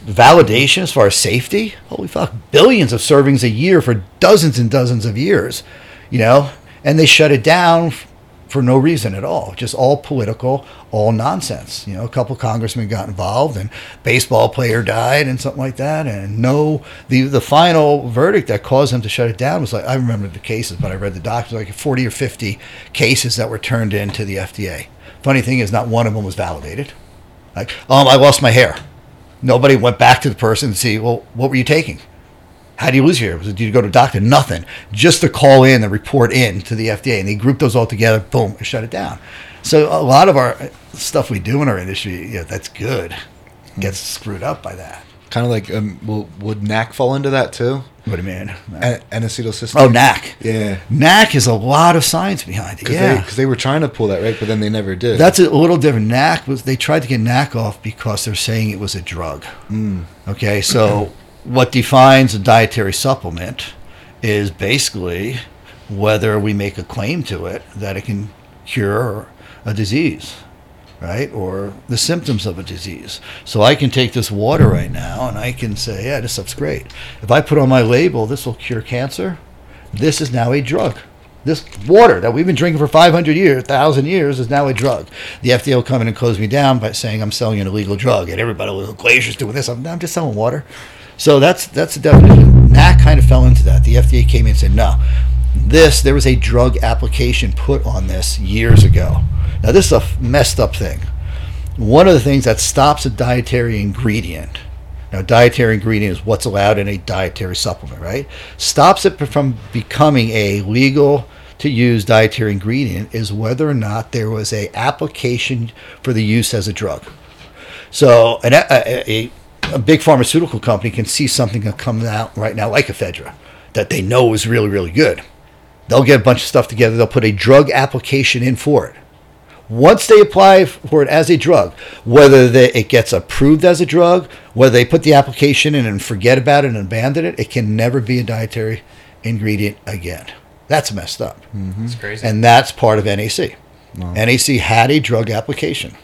Speaker 2: Validation as far as safety, holy fuck, billions of servings a year for dozens and dozens of years, you know, and they shut it down for no reason at all, just all political, all nonsense. You know, a couple congressmen got involved, and baseball player died, and something like that. And no, the the final verdict that caused them to shut it down was like I remember the cases, but I read the documents like forty or fifty cases that were turned into the FDA. Funny thing is, not one of them was validated. Like, um, I lost my hair. Nobody went back to the person and see, well, what were you taking? How do you lose? Was did you go to a doctor? Nothing. Just to call in and report in to the FDA. And they group those all together, boom, and shut it down. So a lot of our stuff we do in our industry, yeah, that's good, gets screwed up by that.
Speaker 3: Kind of like, um, will, would NAC fall into that too?
Speaker 2: What do you mean?
Speaker 3: N- N-acetylcysteine.
Speaker 2: oh, NAC.
Speaker 3: Yeah.
Speaker 2: NAC is a lot of science behind it.
Speaker 3: Because
Speaker 2: Yeah.
Speaker 3: they, 'cause they were trying to pull that right, but then they never did.
Speaker 2: That's a little different. NAC was they tried to get NAC off because they're saying it was a drug.
Speaker 3: Mm.
Speaker 2: Okay, so what defines a dietary supplement is basically whether we make a claim to it that it can cure a disease, right, or the symptoms of a disease. So I can take this water right now and I can say, yeah, this stuff's great. If I put on my label, this will cure cancer. This is now a drug. This water that we've been drinking for 500 years, 1,000 years, is now a drug. The FDA will come in and close me down by saying I'm selling an illegal drug, and everybody will Glazier's doing this. I'm, I'm just selling water. So that's that's the definition. NAC kind of fell into that. The FDA came in and said, no, this there was a drug application put on this years ago. Now this is a messed up thing. One of the things that stops a dietary ingredient now, dietary ingredient is what's allowed in a dietary supplement, right? Stops it from becoming a legal to use dietary ingredient is whether or not there was a application for the use as a drug. So, an, a, a, a big pharmaceutical company can see something that comes out right now, like ephedra, that they know is really, really good. They'll get a bunch of stuff together. They'll put a drug application in for it once they apply for it as a drug, whether they, it gets approved as a drug, whether they put the application in and forget about it and abandon it, it can never be a dietary ingredient again. That's messed up.
Speaker 1: It's mm-hmm. crazy.
Speaker 2: And that's part of NAC. NAC had a drug application.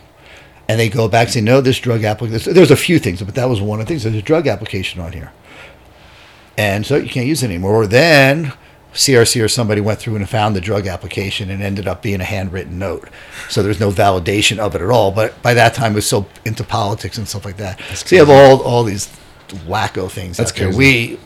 Speaker 2: And they go back and say, no, this drug application, there's a few things, but that was one of the things. There's a drug application on here. And so you can't use it anymore. Or then CRC or somebody went through and found the drug application and ended up being a handwritten note. So there's no validation of it at all. But by that time, it was so into politics and stuff like that. so you have all, all these wacko things.
Speaker 3: That's
Speaker 2: out there.
Speaker 3: crazy.
Speaker 2: We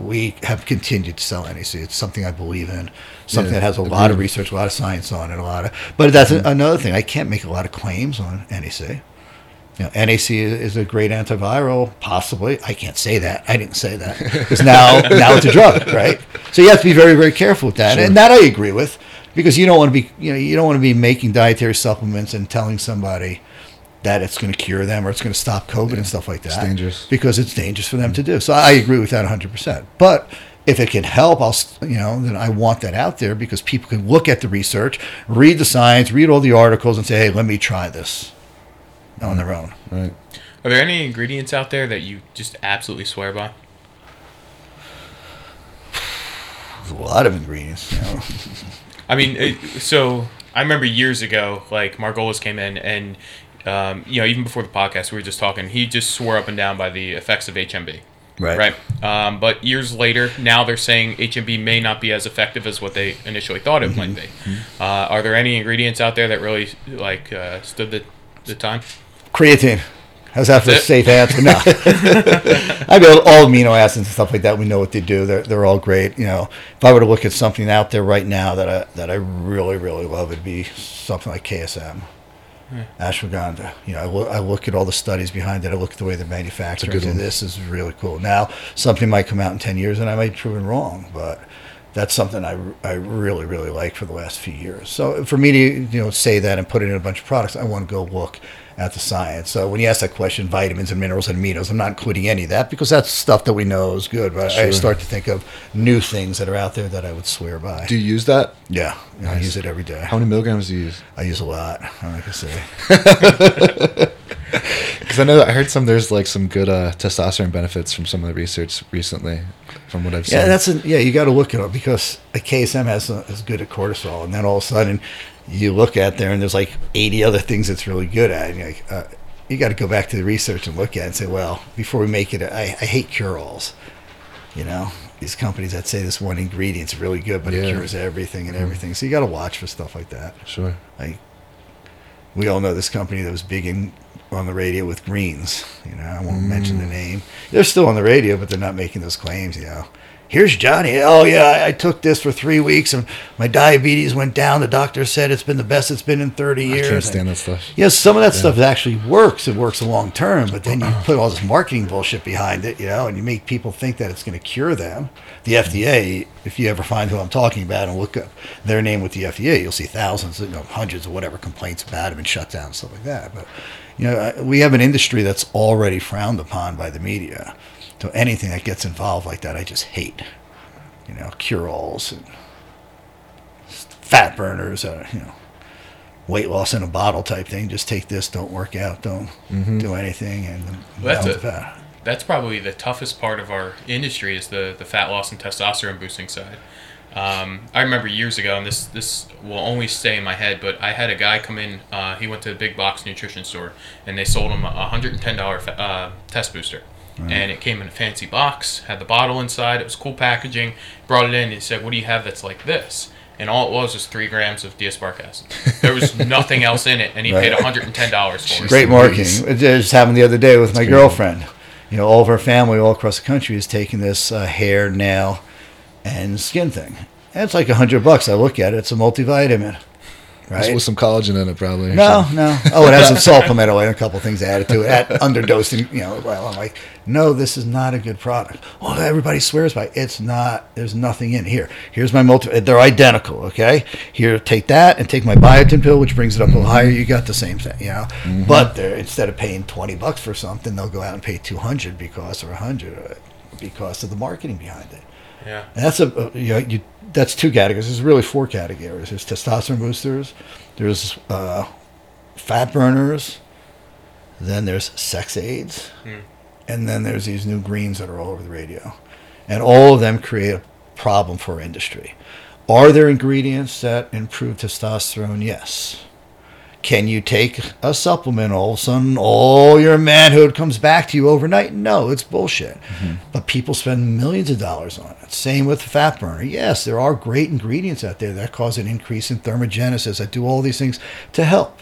Speaker 2: we have continued to sell NAC. It's something I believe in. Something
Speaker 3: Yeah,
Speaker 2: that has a lot of research, a lot of science on it, a lot of. But that's mm-hmm. another thing. I can't make a lot of claims on NAC. You know, NAC is a great antiviral, possibly. I can't say that. I didn't say that [LAUGHS] because now now it's a drug, right? So you have to be very very careful with that, and that I agree with because you don't want to be you know you don't want to be making dietary supplements and telling somebody that it's going to cure them or it's going to stop COVID and stuff like that.
Speaker 3: It's dangerous.
Speaker 2: because it's dangerous for them mm-hmm. to do. So I agree with that 100. percent But if it can help, I'll you know then I want that out there because people can look at the research, read the science, read all the articles, and say, hey, let me try this on their own.
Speaker 3: Right.
Speaker 1: Are there any ingredients out there that you just absolutely swear by?
Speaker 2: There's a lot of ingredients. You know. [LAUGHS]
Speaker 1: I mean, it, so I remember years ago, like Margolis came in, and um, you know, even before the podcast, we were just talking. He just swore up and down by the effects of HMB.
Speaker 2: Right.
Speaker 1: Right. Um, but years later, now they're saying HMB may not be as effective as what they initially thought it might be. Uh, are there any ingredients out there that really like uh, stood the the time?
Speaker 2: Creatine. How's that for a safe answer? No. [LAUGHS] I mean, all amino acids and stuff like that, we know what they do. They're, they're all great. You know, if I were to look at something out there right now that I, that I really, really love, it'd be something like KSM. Ashwagandha. You know, I look, I look at all the studies behind it. I look at the way they're manufactured.
Speaker 3: good
Speaker 2: and. This is really cool. Now, something might come out in 10 years and I might be proven wrong, but that's something I, I really, really like for the last few years. So for me to, you know, say that and put it in a bunch of products, I want to go look at the science. So when you ask that question, vitamins and minerals and aminos, I'm not including any of that because that's stuff that we know is good. But I start to think of new things that are out there that I would swear by.
Speaker 3: Do you use that?
Speaker 2: yeah, I use it every day.
Speaker 3: How many milligrams do you use?
Speaker 2: I use a lot. I'm not gonna say. [LAUGHS]
Speaker 3: Because I know I heard some. There's like some good uh, testosterone benefits from some of the research recently, from what I've seen.
Speaker 2: Yeah, that's a, yeah. You got to look at it because a KSM has a, is good at cortisol, and then all of a sudden you look at there and there's like 80 other things it's really good at. And you're like, uh, you got to go back to the research and look at it and say, well, before we make it, I, I hate cure-alls. You know, these companies that say this one ingredient's really good, but it cures everything and everything. So you got to watch for stuff like that.
Speaker 3: Sure.
Speaker 2: Like we all know this company that was big in on the radio with greens. You know, I won't mention the name. They're still on the radio, but they're not making those claims. You know, here's Johnny. Oh yeah, I, took this for three weeks and my diabetes went down. The doctor said it's been the best it's been in 30 years.
Speaker 3: I can't stand that stuff.
Speaker 2: Yes, some of that stuff actually works. It works long term, but then you put all this marketing bullshit behind it, you know, and you make people think that it's going to cure them. The mm-hmm. FDA, if you ever find who I'm talking about and look up their name with the FDA, you'll see thousands, you know, hundreds of whatever complaints about them and shut down and stuff like that. But you know, we have an industry that's already frowned upon by the media. So anything that gets involved like that, I just hate. You know, cure-alls and fat burners, uh, you know weight loss in a bottle type thing. Just take this, don't work out, don't do anything, and
Speaker 1: Well, that's
Speaker 2: down
Speaker 1: it. That's probably the toughest part of our industry is the, the fat loss and testosterone boosting side. Um, I remember years ago, and this this will only stay in my head, but I had a guy come in. Uh, he went to the big box nutrition store, and they sold him a hundred and ten dollar uh, test booster, and it came in a fancy box, had the bottle inside. It was cool packaging. Brought it in, and said, "What do you have that's like this?" And all it was was three grams of D-aspartic acid. There was [LAUGHS] nothing else in it, and he
Speaker 2: Right.
Speaker 1: paid hundred and ten dollars for it.
Speaker 2: Great marketing. It just happened the other day with my
Speaker 3: crazy.
Speaker 2: girlfriend. You know, all of our family all across the country is taking this uh, hair, nail, and skin thing. And it's like a hundred bucks. I look at it; it's a multivitamin,
Speaker 3: Just
Speaker 2: right?
Speaker 3: with some collagen in it, probably.
Speaker 2: No,
Speaker 3: something.
Speaker 2: no. Oh, it has [LAUGHS] some supplemental and a couple things added to it. At underdosing, you know. Well, I'm like, no, this is not a good product. Well, everybody swears by it. It's not. There's nothing in here. Here's my multi. They're identical. Okay. Here, take that and take my biotin pill, which brings it up a little higher. You got the same thing, you know. But they're instead of paying twenty bucks for something, they'll go out and pay two hundred because or a hundred uh, because of the marketing behind it.
Speaker 1: Yeah.
Speaker 2: And that's a, a you know, you, that's two categories. There's really four categories. There's testosterone boosters. There's uh, fat burners. Then there's sex aids, and then there's these new greens that are all over the radio, and all of them create a problem for industry. Are there ingredients that improve testosterone? Yes. Can you take a supplement? All of a sudden, all your manhood comes back to you overnight? No, it's bullshit. Mm-hmm. But people spend millions of dollars on it. Same with the fat burner. Yes, there are great ingredients out there that cause an increase in thermogenesis that do all these things to help.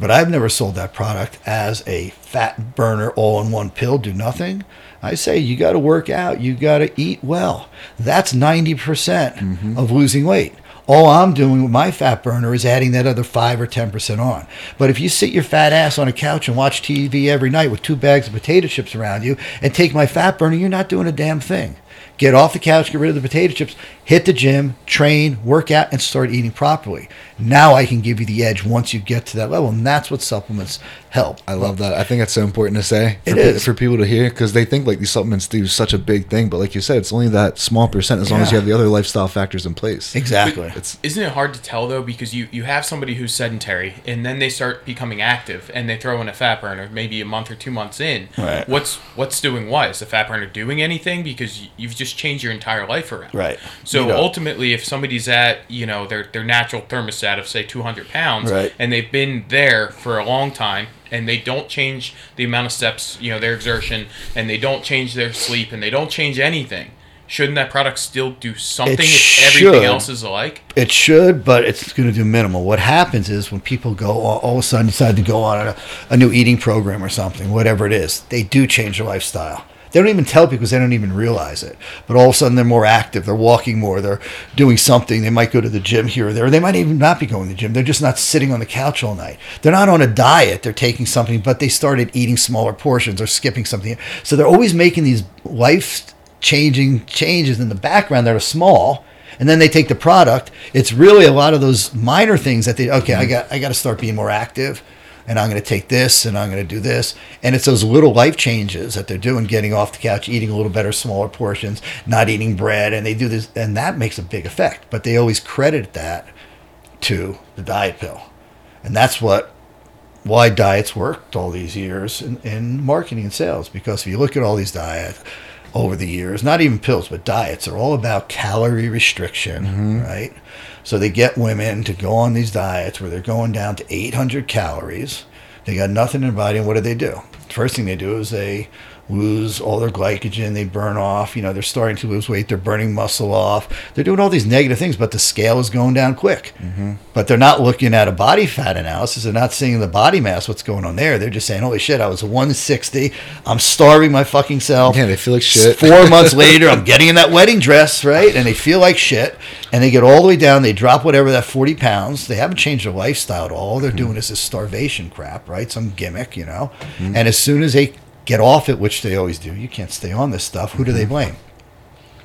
Speaker 2: But I've never sold that product as a fat burner all in one pill, do nothing. I say you got to work out, you got to eat well. That's 90% mm-hmm. of losing weight. All I'm doing with my fat burner is adding that other 5 or 10% on. But if you sit your fat ass on a couch and watch TV every night with two bags of potato chips around you and take my fat burner, you're not doing a damn thing. Get off the couch, get rid of the potato chips, hit the gym, train, work out, and start eating properly. Now I can give you the edge once you get to that level, and that's what supplements help.
Speaker 3: I love that. I think that's so important to say for,
Speaker 2: It
Speaker 3: pe- for people to hear because they think like these supplements do such a big thing, but like you said, it's only that small percent as long as you have the other lifestyle factors in place.
Speaker 2: Exactly.
Speaker 3: It's
Speaker 1: Isn't it hard to tell though because you you have somebody who's sedentary and then they start becoming active and they throw in a fat burner maybe a month or two months in.
Speaker 2: Right.
Speaker 1: What's what's doing what? Is the fat burner doing anything because you've just changed your entire life around?
Speaker 2: Right.
Speaker 1: So
Speaker 2: Know.
Speaker 1: ultimately, if somebody's at you know their their natural thermostat of say 200 pounds
Speaker 2: Right.
Speaker 1: and they've been there for a long time and they don't change the amount of steps you know their exertion and they don't change their sleep and they don't change anything. Shouldn't that product still do something if everything else is alike?
Speaker 2: It should, but it's going to do minimal. What happens is when people go all, all of a sudden decide to go on a, a new eating program or something, whatever it is, they do change their lifestyle. They don't even tell people because they don't even realize it. But all of a sudden they're more active. They're walking more. They're doing something. They might go to the gym here or there. They might even not be going to the gym. They're just not sitting on the couch all night. They're not on a diet. They're taking something, but they started eating smaller portions or skipping something. So they're always making these life changing changes in the background that are small and then they take the product it's really a lot of those minor things that they okay i mm-hmm. got i got to start being more active and i'm going to take this and i'm going to do this. And it's those little life changes that they're doing getting off the couch eating a little better smaller portions not eating bread and they do this and that makes a big effect. But they always credit that to the diet pill. And that's what why diets worked all these years in, in marketing and sales. Because if you look at all these diets over the years not even pills but diets are all about calorie restriction mm-hmm. right so they get women to go on these diets where they're going down to 800 calories. They got nothing in their body and what do they do? First thing they do is they lose all their glycogen. They burn off. You know, they're starting to lose weight. They're burning muscle off. They're doing all these negative things, but the scale is going down quick. Mm-hmm. But they're not looking at a body fat analysis. They're not seeing the body mass, what's going on there. They're just saying, holy shit, I was 160. I'm starving my fucking self.
Speaker 3: Yeah, they feel like shit.
Speaker 2: Four [LAUGHS] months later, I'm getting in that wedding dress, right? And they feel like shit. And they get all the way down. They drop whatever that 40 pounds. They haven't changed their lifestyle at all. All they're mm-hmm. doing is this starvation crap, right? Some gimmick, you know? Mm-hmm. And as soon as they get off it, which they always do, you can't stay on this stuff. Who do they mm-hmm. blame?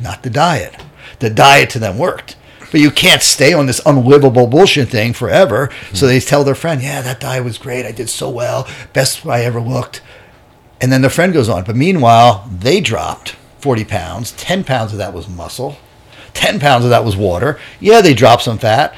Speaker 2: Not the diet. The diet to them worked. But you can't stay on this unlivable bullshit thing forever. So mm-hmm. they tell their friend, yeah, that diet was great. I did so well. Best I ever looked. And then their friend goes on. But meanwhile, they dropped 40 pounds. 10 pounds of that was muscle. 10 pounds of that was water. Yeah, they dropped some fat.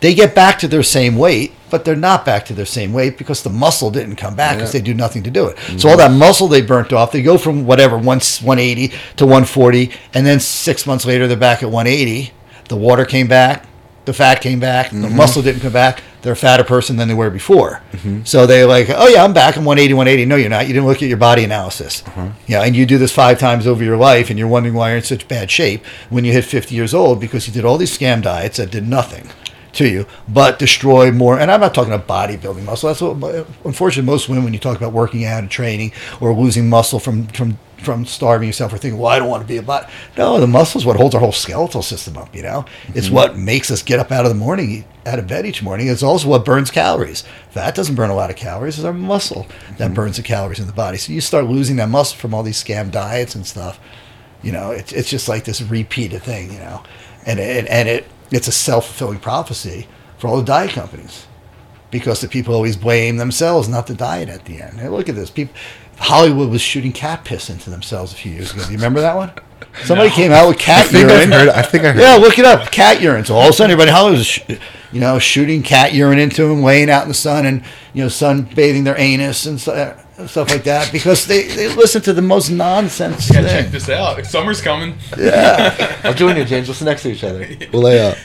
Speaker 2: They get back to their same weight, but they're not back to their same weight because the muscle didn't come back because
Speaker 3: Yeah.
Speaker 2: they do nothing to do it. So mm-hmm. all that muscle they burnt off, they go from whatever, once 180 to 140, and then six months later they're back at 180. The water came back, the fat came back, the mm-hmm. muscle didn't come back. They're a fatter person than they were before. Mm-hmm. So they're like, oh yeah, I'm back. I'm 180, 180. No, you're not. You didn't look at your body analysis. Uh-huh. Yeah, and you do this five times over your life, and you're wondering why you're in such bad shape when you hit 50 years old because you did all these scam diets that did nothing to you, but destroy more. And I'm not talking about bodybuilding muscle. That's what, unfortunately, most women, when you talk about working out and training or losing muscle from from from starving yourself or thinking, well, I don't want to be a bot. No, the muscle is what holds our whole skeletal system up. You know, it's mm-hmm. what makes us get up out of the morning, out of bed each morning. It's also what burns calories. Fat doesn't burn a lot of calories. It's our muscle that mm-hmm. burns the calories in the body. So you start losing that muscle from all these scam diets and stuff you know it's, it's just like this repeated thing you know and it, and it it's a self-fulfilling prophecy for all the diet companies because the people always blame themselves not the diet at the end hey, look at this people hollywood was shooting cat piss into themselves a few years ago do you remember that one [LAUGHS] somebody came out with cat
Speaker 3: I think
Speaker 2: urine
Speaker 3: heard. I think I heard.
Speaker 2: yeah, look it up. Cat urine. So all of a sudden, everybody in Hollywood was, sh- you know, shooting cat urine into them, laying out in the sun, and you know, sunbathing their anus and stu- stuff like that because they, they listen to the most nonsense
Speaker 1: Yeah, check this out. Summer's coming.
Speaker 2: Yeah,
Speaker 3: I'll join you, James. We'll sit next to each other. We'll lay out.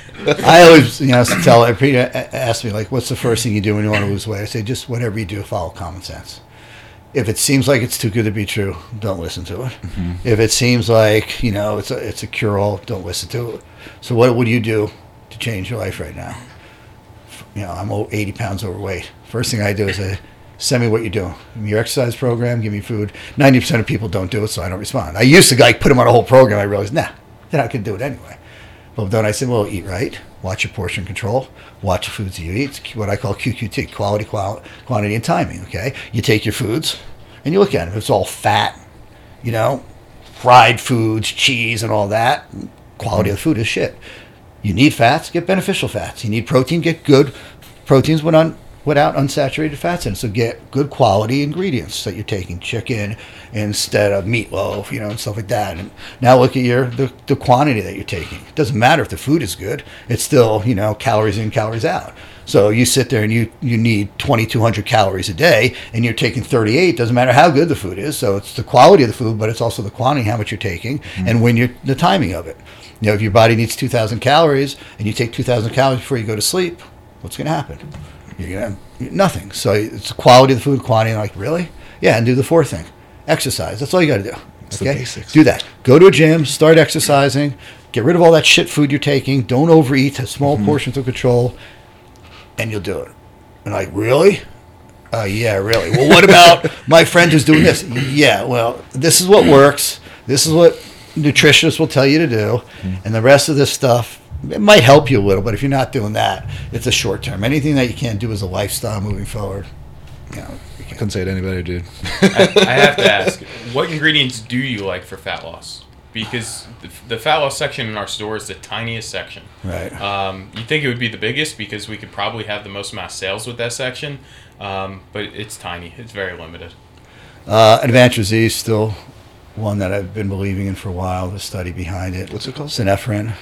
Speaker 2: I always, you know, tell everybody ask me like, "What's the first thing you do when you want to lose weight?" I say, "Just whatever you do, follow common sense." If it seems like it's too good to be true, don't listen to it. Mm-hmm. If it seems like you know it's a it's a cure all, don't listen to it. So what would you do to change your life right now? You know, I'm 80 pounds overweight. First thing I do is I send me what you're doing. Give me your exercise program. Give me food. 90% of people don't do it, so I don't respond. I used to like put them on a whole program. I realized, nah, not going to do it anyway. Well, then I said, well, eat right, watch your portion control, watch the foods you eat. It's what I call QQT, quality, qual- quantity, and timing. Okay, you take your foods and you look at them. If it's all fat, you know, fried foods, cheese, and all that, quality of the food is shit. You need fats, get beneficial fats. You need protein, get good proteins without, un, without unsaturated fats in it. So get good quality ingredients that you're taking. Chicken instead of meatloaf, you know, and stuff like that. And now look at your the, the quantity that you're taking. It doesn't matter if the food is good. It's still, you know, calories in, calories out. So you sit there and you, you need 2,200 calories a day and you're taking 38. Doesn't matter how good the food is. So it's the quality of the food, but it's also the quantity, how much you're taking, mm-hmm. and when you're the timing of it. You know, if your body needs 2,000 calories and you take 2,000 calories before you go to sleep, what's going to happen? You're going to nothing. So it's the quality of the food, quantity. And like, really? Yeah, and do the fourth thing exercise. That's all you got to do.
Speaker 3: It's basics.
Speaker 2: Do that. Go to a gym, start exercising, get rid of all that shit food you're taking, don't overeat, have small portions of control, and you'll do it. And like, really? Uh, yeah, really. Well, what about [LAUGHS] my friend who's doing this? Yeah, well, this is what works. This is what nutritionists will tell you to do, and the rest of this stuff it might help you a little. But if you're not doing that, it's a short term. Anything that you can't do is a lifestyle moving forward, you know, you can't.
Speaker 3: Couldn't say it any better, dude.
Speaker 1: I, I have to [LAUGHS] ask, what ingredients do you like for fat loss? Because the, the fat loss section in our store is the tiniest section.
Speaker 2: Right.
Speaker 1: Um, you think it would be the biggest because we could probably have the most amount of sales with that section, um, but it's tiny. It's very limited.
Speaker 2: Uh, Advantra Z is still one that I've been believing in for a while. The study behind it.
Speaker 3: What's it called?
Speaker 2: Synephrine.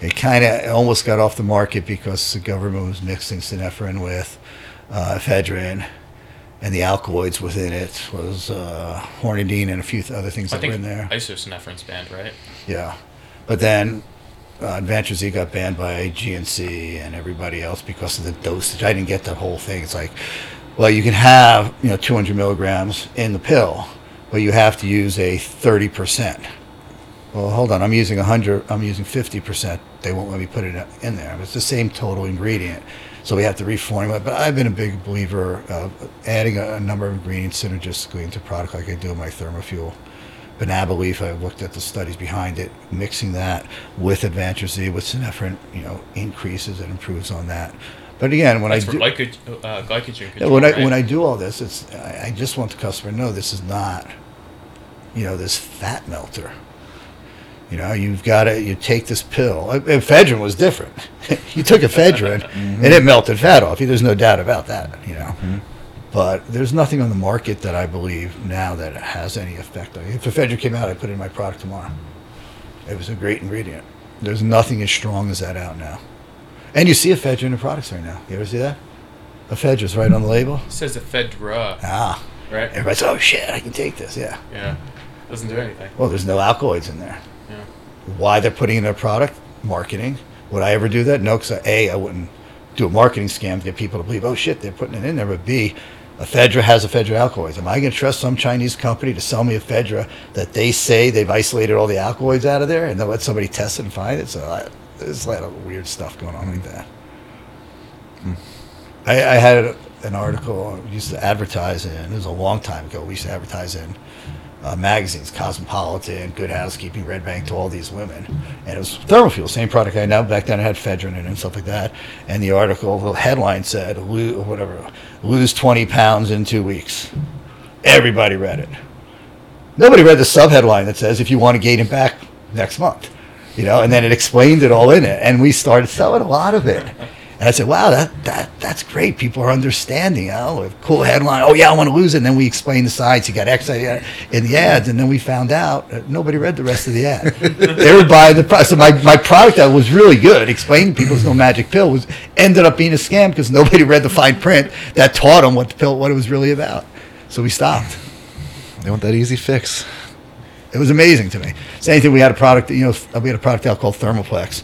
Speaker 2: It kind of almost got off the market because the government was mixing synephrine with uh, ephedrine, and the alkaloids within it was uh, hordenine and a few th- other things
Speaker 1: I
Speaker 2: that were in there.
Speaker 1: isosynephrine's banned, right?
Speaker 2: Yeah, but then uh, Advantra Z got banned by GNC and everybody else because of the dosage. I didn't get the whole thing. It's like, well, you can have you know 200 milligrams in the pill, but you have to use a 30%. Well, hold on, I'm using 100, I'm using 50%. They won't let me put it in there. It's the same total ingredient. So we have to reformulate. But I've been a big believer of adding a, a number of ingredients synergistically into product like I do in my thermofuel. Banaba leaf, I've looked at the studies behind it, mixing that with Advantra Z with synephrine, you know, increases and improves on that. But again, when
Speaker 1: That's
Speaker 2: I do,
Speaker 1: glycogen, uh, glycogen control,
Speaker 2: when I
Speaker 1: right?
Speaker 2: when I do all this, it's I, I just want the customer to know this is not, you know, this fat melter. You know, you've got to you take this pill. Uh, Ephedrine was different. [LAUGHS] you took ephedrine and it melted fat off you. There's no doubt about that. You know, but there's nothing on the market that I believe now that has any effect on you. If ephedrine came out, I'd put it in my product tomorrow. It was a great ingredient. There's nothing as strong as that out now. And you see ephedrine in products right now. You ever see that? Ephedrine's right on the label.
Speaker 1: it says ephedra,
Speaker 2: Ah,
Speaker 1: right?
Speaker 2: everybody's, oh shit, I can take this. Yeah.
Speaker 1: Yeah, doesn't do anything.
Speaker 2: Well, there's no alkaloids in there. Why they're putting in their product? Marketing. Would I ever do that? No, because A, I wouldn't do a marketing scam to get people to believe, oh shit, they're putting it in there. But B, ephedra has ephedra alkaloids. Am I going to trust some Chinese company to sell me ephedra that they say they've isolated all the alkaloids out of there and then let somebody test it and find it? So I, there's a lot of weird stuff going on like that. Hmm. I, I had an article used to advertise in. It was a long time ago. We used to advertise in uh, magazines, Cosmopolitan, Good Housekeeping, Redbook, to all these women, and it was Thermofuel, same product I know. Back then, it had Fedrin in it and stuff like that. And the article, the headline said, lose, "Whatever, lose 20 pounds in two weeks." Everybody read it. Nobody read the subheadline that says, "If you want to gain it back next month," you know. And then it explained it all in it, and we started selling a lot of it. And I said, "Wow, that that that's great. People are understanding. Oh, cool headline. Oh yeah, I want to lose it." And then we explained the sides. You got X uh, in the ads, and then we found out that nobody read the rest of the ad. [LAUGHS] they were buying the product. So my, my product that was really good, explaining to people no magic pill, was ended up being a scam because nobody read the fine print that taught them what the pill, what it was really about. So we stopped.
Speaker 3: They want that easy fix.
Speaker 2: It was amazing to me. Same thing. We had a product, you know, we had a product out called Thermoplex,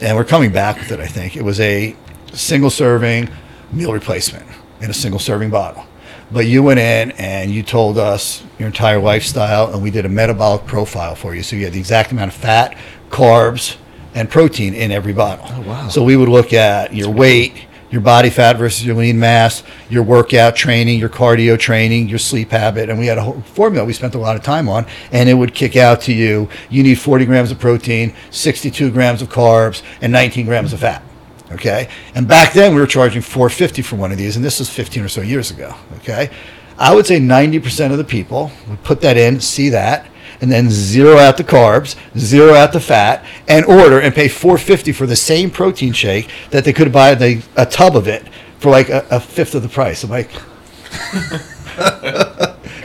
Speaker 2: and we're coming back with it. I think it was a single serving meal replacement in a single serving bottle. But you went in and you told us your entire lifestyle, and we did a metabolic profile for you. So you had the exact amount of fat, carbs, and protein in every bottle.
Speaker 3: Oh, wow.
Speaker 2: So we would look at your weight, your body fat versus your lean mass, your workout training, your cardio training, your sleep habit, and we had a whole formula we spent a lot of time on, and it would kick out to you, you need 40 grams of protein, 62 grams of carbs, and 19 grams of fat. Okay, and back then we were charging 450 for one of these, and this was 15 or so years ago. Okay, I would say 90% of the people would put that in, see that, and then zero out the carbs, zero out the fat, and order and pay 450 for the same protein shake that they could buy the, a tub of it for like a, a fifth of the price. I'm like, [LAUGHS]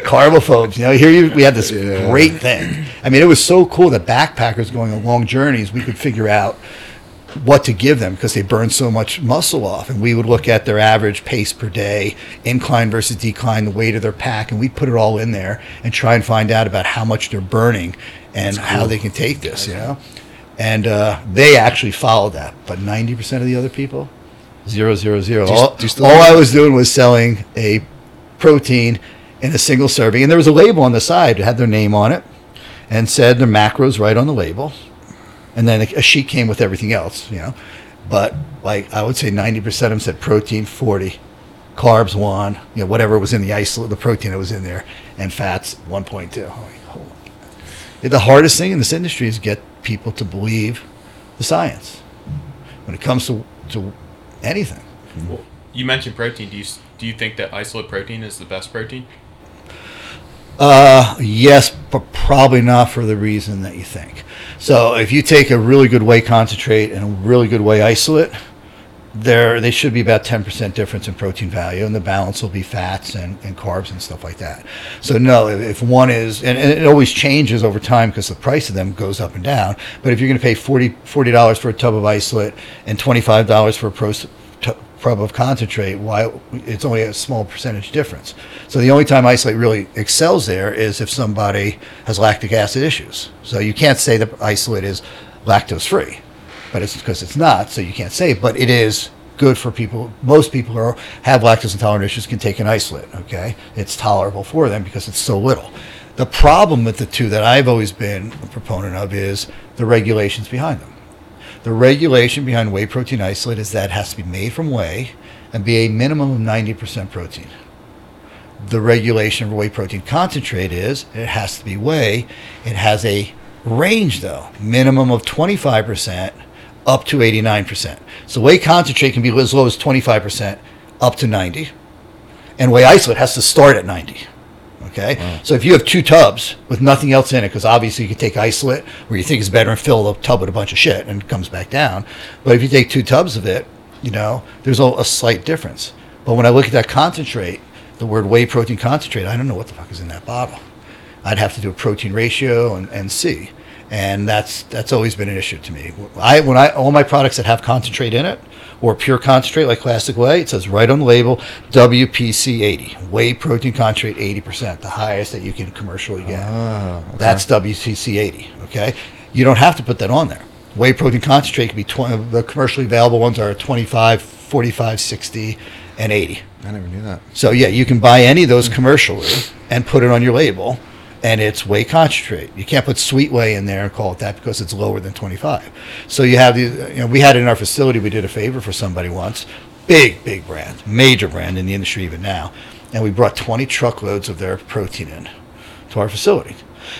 Speaker 2: carbophobes. You know, here you, we had this
Speaker 3: Yeah.
Speaker 2: great thing. I mean, it was so cool that backpackers going on long journeys, we could figure out what to give them because they burn so much muscle off. And we would look at their average pace per day, incline versus decline, the weight of their pack, and we'd put it all in there and try and find out about how much they're burning and how they can take this, you know? And uh, they actually followed that. But 90% of the other people, zero, zero, zero.
Speaker 3: Do you-
Speaker 2: all
Speaker 3: do you
Speaker 2: all I was doing was selling a protein in a single serving. And there was a label on the side that had their name on it and said their macros right on the label and then a, a sheet came with everything else, you know. But like I would say, ninety percent of them said protein forty, carbs one, you know, whatever was in the isolate, the protein that was in there, and fats one point two. The hardest thing in this industry is get people to believe the science when it comes to to anything.
Speaker 1: Well, you mentioned protein. Do you do you think that isolate protein is the best protein?
Speaker 2: Uh, yes, but probably not for the reason that you think. So if you take a really good whey concentrate and a really good whey isolate, there they should be about 10% difference in protein value and the balance will be fats and, and carbs and stuff like that. So no if, if one is and, and it always changes over time because the price of them goes up and down but if you're going to pay 40 $40 for a tub of isolate and $25 for a pro, of concentrate why it's only a small percentage difference so the only time isolate really excels there is if somebody has lactic acid issues so you can't say that isolate is lactose free but it's because it's not, so you can't say. But it is good for people. Most people who have lactose intolerant issues can take an isolate. Okay, it's tolerable for them because it's so little. The problem with the two that I've always been a proponent of is the regulations behind them. The regulation behind whey protein isolate is that it has to be made from whey and be a minimum of 90% protein. The regulation of whey protein concentrate is it has to be whey. It has a range though, minimum of 25% up to 89%. So whey concentrate can be as low as 25% up to 90. And whey isolate has to start at 90. Okay, so if you have two tubs with nothing else in it, because obviously you can take isolate where you think is better and fill the tub with a bunch of shit and it comes back down. But if you take two tubs of it, you know, there's a, a slight difference. But when I look at that concentrate, the word whey protein concentrate, I don't know what the fuck is in that bottle. I'd have to do a protein ratio and, and see. And that's that's always been an issue to me. I when I all my products that have concentrate in it or pure concentrate like classic whey, it says right on the label WPC 80, whey protein concentrate 80%, the highest that you can commercially get.
Speaker 3: Ah, okay.
Speaker 2: That's WPC 80. Okay, you don't have to put that on there. Whey protein concentrate can be 20, the commercially available ones are 25, 45, 60, and 80.
Speaker 3: I never knew that.
Speaker 2: So yeah, you can buy any of those commercially and put it on your label, and it's whey concentrate. You can't put sweet whey in there and call it that because it's lower than 25. So you have these. You know, we had in our facility. We did a favor for somebody once, big big brand, major brand in the industry even now, and we brought 20 truckloads of their protein in to our facility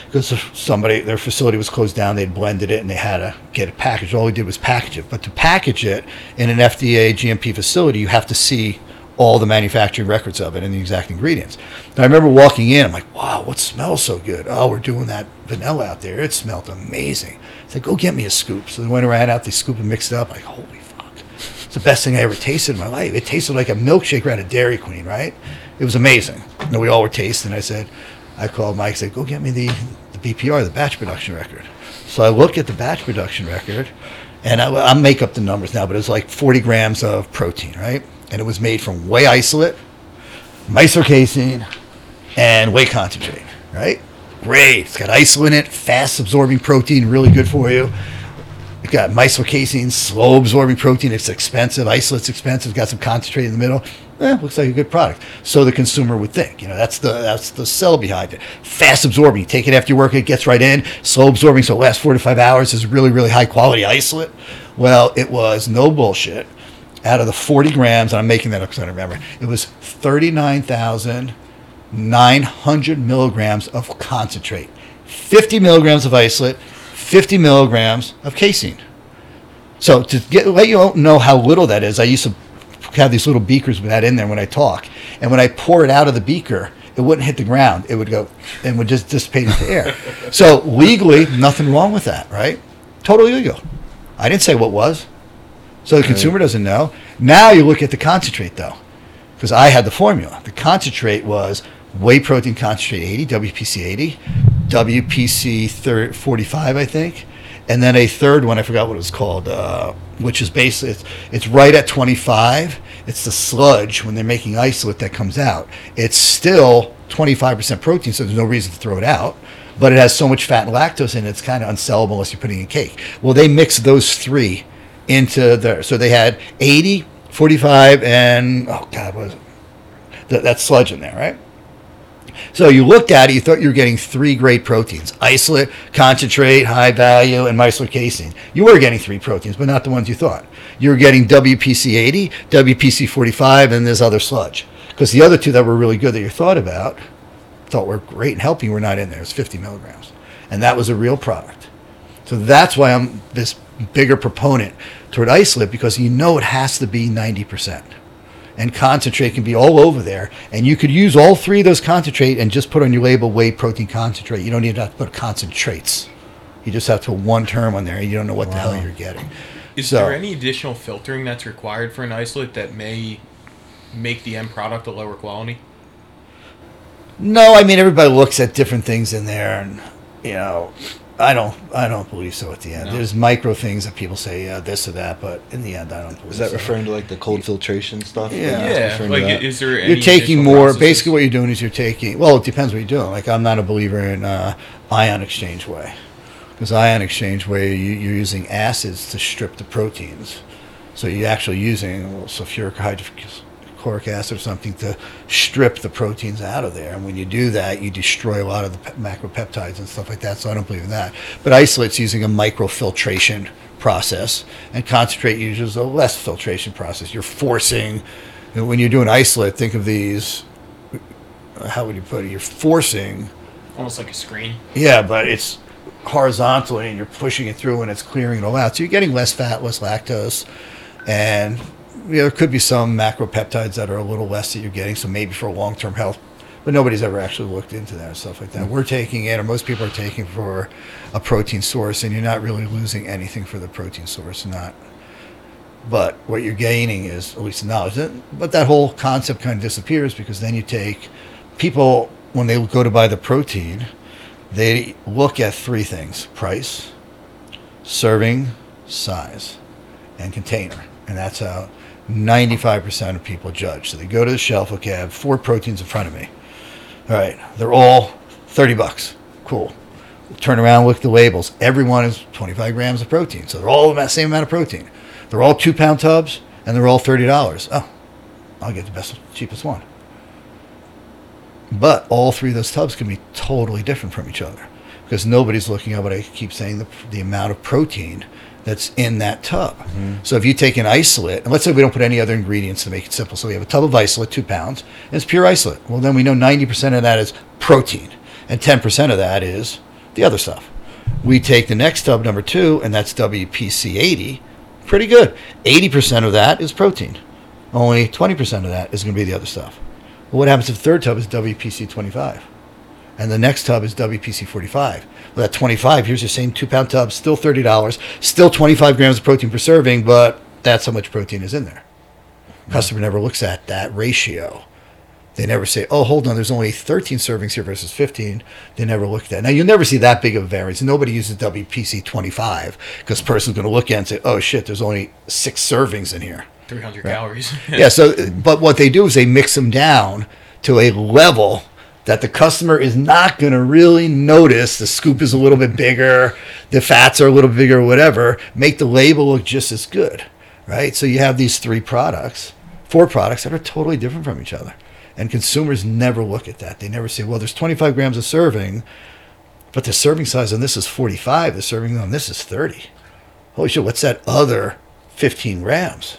Speaker 2: because somebody their facility was closed down they'd blended it and they had to get it packaged all we did was package it but to package it in an fda gmp facility you have to see all the manufacturing records of it and the exact ingredients. And i remember walking in i'm like wow what smells so good? Oh we're doing that vanilla out there. It smelled amazing. It's like go get me a scoop. So they went around out they scooped and mixed it up. Like holy fuck. It's the best thing i ever tasted in my life. It tasted like a milkshake right at dairy queen right? It was amazing. And we all were tasting. I said I called Mike I said, go get me the, the BPR, the batch production record. So I look at the batch production record, and I, I'll make up the numbers now, but it was like 40 grams of protein, right? And it was made from whey isolate, micellar casein, and whey concentrate, right? Great. It's got isolate in it, fast absorbing protein, really good for you. It's got micellar casein, slow absorbing protein. It's expensive. Isolate's expensive. Got some concentrate in the middle. Eh, looks like a good product. So the consumer would think. You know, that's the that's the sell behind it. Fast absorbing. Take it after you work, it gets right in. Slow absorbing, so it lasts four to five hours. Is really really high quality isolate. Well, it was no bullshit. Out of the 40 grams, and I'm making that up because I don't remember. It was 39,900 milligrams of concentrate, 50 milligrams of isolate, 50 milligrams of casein. So to get let you know how little that is, I used to have these little beakers with that in there when I talk, and when I pour it out of the beaker, it wouldn't hit the ground. It would go and would just dissipate into air. So legally, nothing wrong with that, right? Totally legal. I didn't say what was. So the consumer doesn't know. Now you look at the concentrate though, because I had the formula. The concentrate was whey protein concentrate 80, WPC 80, WPC thir- 45, I think, and then a third one. I forgot what it was called, uh, which is basically it's, it's right at 25. It's the sludge when they're making isolate that comes out. It's still 25% protein, so there's no reason to throw it out. But it has so much fat and lactose in it, it's kind of unsellable unless you're putting it in cake. Well, they mix those three into there. So they had 80, 45, and oh god, was it? That, that sludge in there, right? So you looked at it, you thought you were getting three great proteins: isolate, concentrate, high value, and micellar casein. You were getting three proteins, but not the ones you thought. You were getting WPC 80, WPC 45, and this other sludge. Because the other two that were really good that you thought about, thought were great and helping, were not in there. It's 50 milligrams, and that was a real product. So that's why I'm this bigger proponent toward isolate because you know it has to be 90%. And concentrate can be all over there. And you could use all three of those concentrate and just put on your label whey protein concentrate. You don't even have to put concentrates. You just have to put one term on there. You don't know what the hell you're getting.
Speaker 1: Is
Speaker 2: So-
Speaker 1: there any additional filtering that's required for an isolate that may make the end product a lower quality?
Speaker 2: No, I mean everybody looks at different things in there, and you know, I don't, I don't believe so. At the end,
Speaker 1: No.
Speaker 2: there's micro things that people say yeah, this or that, but in the end, I don't believe
Speaker 3: Is that
Speaker 2: so.
Speaker 3: referring to like the cold filtration stuff?
Speaker 2: Yeah.
Speaker 3: That's
Speaker 1: Yeah,
Speaker 3: referring
Speaker 1: like
Speaker 3: that?
Speaker 1: is there any
Speaker 2: You're taking more.
Speaker 1: processes?
Speaker 2: Basically, what you're doing is you're taking. Well, it depends what you're doing. Like I'm not a believer in uh, ion exchange whey, because ion exchange whey you, you're using acids to strip the proteins, so you're actually using well, sulfuric hydro- hydrochloric acid or something to strip the proteins out of there. And when you do that, you destroy a lot of the pe- macropeptides and stuff like that. So I don't believe in that. But isolate's using a microfiltration process, and concentrate uses a less filtration process. You're forcing, you when you're doing isolate, think of these. How would you put it? You're forcing.
Speaker 1: Almost like a screen.
Speaker 2: Yeah, but it's horizontally and you're pushing it through and it's clearing it all out. So you're getting less fat, less lactose, and you know, there could be some macropeptides that are a little less that you're getting. So maybe for long term health, but nobody's ever actually looked into that and stuff like that. Mm-hmm. We're taking it, or most people are taking for a protein source, and you're not really losing anything for the protein source, not. But what you're gaining is at least knowledge. But that whole concept kind of disappears because then you take people when they go to buy the protein, they look at three things: price, serving, size, and container, and that's how 95% of people judge. So they go to the shelf. Okay, I have four proteins in front of me. All right, they're all 30 bucks. Cool. Turn around, look at the labels. Every one is 25 grams of protein. So they're all the same amount of protein. They're all two pound tubs and they're all $30. Oh, I'll get the best, cheapest one. But all three of those tubs can be totally different from each other because nobody's looking at what I keep saying the, the amount of protein that's in that tub. Mm-hmm. So if you take an isolate, and let's say we don't put any other ingredients to make it simple. So we have a tub of isolate, two pounds, and it's pure isolate. Well, then we know 90% of that is protein, and 10% of that is the other stuff. We take the next tub, number two, and that's WPC 80. Pretty good. 80% of that is protein. Only 20% of that is going to be the other stuff. Well, what happens if the third tub is WPC 25? And the next tub is WPC 45. Well, that 25, here's your same two pound tub, still $30, still 25 grams of protein per serving, but that's how much protein is in there. Customer never looks at that ratio. They never say, oh, hold on, there's only 13 servings here versus 15. They never look at that. Now, you'll never see that big of a variance. Nobody uses WPC 25 because person's going to look at it and say, oh, shit, there's only six servings in here.
Speaker 1: 300 calories. [LAUGHS]
Speaker 2: yeah. So, but what they do is they mix them down to a level that the customer is not going to really notice. The scoop is a little bit bigger, the fats are a little bigger, whatever. Make the label look just as good, right? So you have these three products, four products that are totally different from each other, and consumers never look at that. They never say, "Well, there's 25 grams of serving." But the serving size on this is 45. The serving on this is 30. Holy shit, what's that other 15 grams?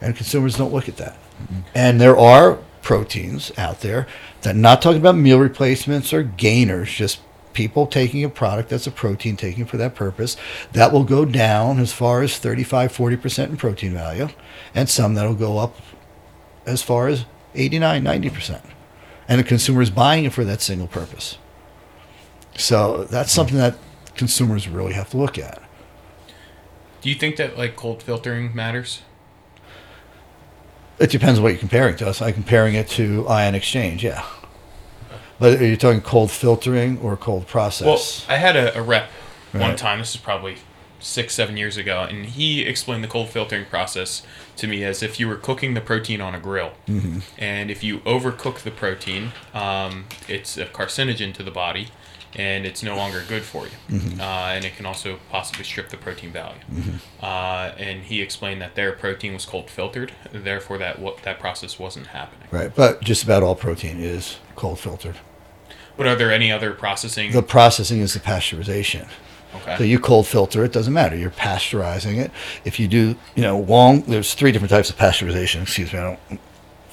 Speaker 2: And consumers don't look at that. Mm-hmm. And there are proteins out there that not talking about meal replacements or gainers, just people taking a product that's a protein, taking for that purpose, that will go down as far as 35, 40% in protein value, and some that'll go up as far as 89, 90%. And the consumer is buying it for that single purpose. So that's hmm. something that consumers really have to look at.
Speaker 1: Do you think that like cold filtering matters?
Speaker 2: It depends what you're comparing to. I'm comparing it to ion exchange, yeah. But are you talking cold filtering or cold process? Well.
Speaker 1: I had a, a rep one time. This is probably six, seven years ago, and he explained the cold filtering process to me as if you were cooking the protein on a grill. Mm-hmm. And if you overcook the protein, um, it's a carcinogen to the body, and it's no longer good for you.
Speaker 2: Mm-hmm.
Speaker 1: Uh, and it can also possibly strip the protein value. Uh, and he explained that their protein was cold filtered, therefore that what that process wasn't happening.
Speaker 2: right. But just about all protein is cold filtered.
Speaker 1: But are there any other processing?
Speaker 2: The processing is the pasteurization.
Speaker 1: okay.
Speaker 2: So you cold filter it, doesn't matter. You're pasteurizing it. If you do, you know, long, there's three different types of pasteurization. Excuse me, I don't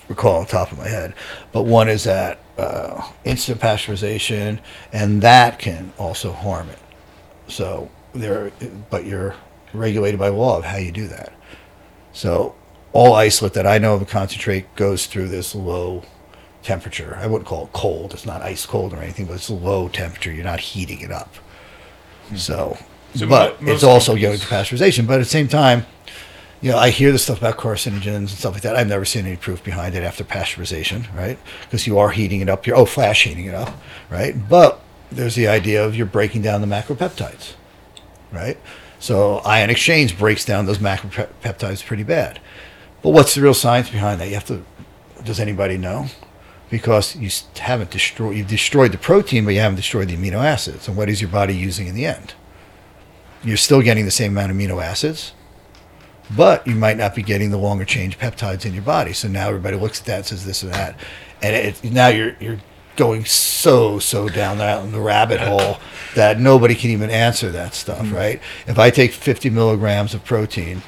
Speaker 2: recall on top of my head. But one is that uh, instant pasteurization, and that can also harm it. So there, but you're regulated by law of how you do that. So all isolate that I know of a concentrate goes through this low temperature. I wouldn't call it cold. It's not ice cold or anything, but it's low temperature. You're not heating it up. So,
Speaker 1: So
Speaker 2: but it's also going to pasteurization. But at the same time, you know, I hear the stuff about carcinogens and stuff like that. I've never seen any proof behind it after pasteurization, right? Because you are heating it up. You're oh, flash heating it up, right? But there's the idea of you're breaking down the macropeptides, right? So ion exchange breaks down those macropeptides pretty bad. But what's the real science behind that? You have to. Does anybody know? Because you haven't destroyed. You've destroyed the protein, but you haven't destroyed the amino acids. And what is your body using in the end? You're still getting the same amount of amino acids, but you might not be getting the longer chain peptides in your body. So now everybody looks at that and says this and that, and it, now you're you're going so so down that the rabbit hole that nobody can even answer that stuff, mm-hmm. right? If I take 50 milligrams of protein,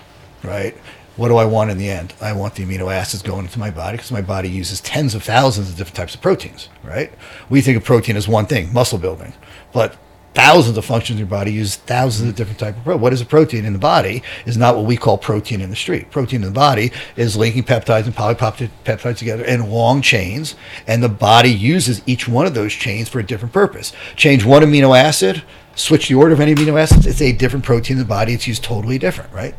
Speaker 2: right? What do I want in the end? I want the amino acids going into my body because my body uses tens of thousands of different types of proteins, right? We think of protein as one thing, muscle building, but thousands of functions in your body use thousands of different type of protein. What is a protein in the body is not what we call protein in the street. Protein in the body is linking peptides and polypeptides together in long chains, and the body uses each one of those chains for a different purpose. Change one amino acid, switch the order of any amino acids, it's a different protein in the body. It's used totally different, right?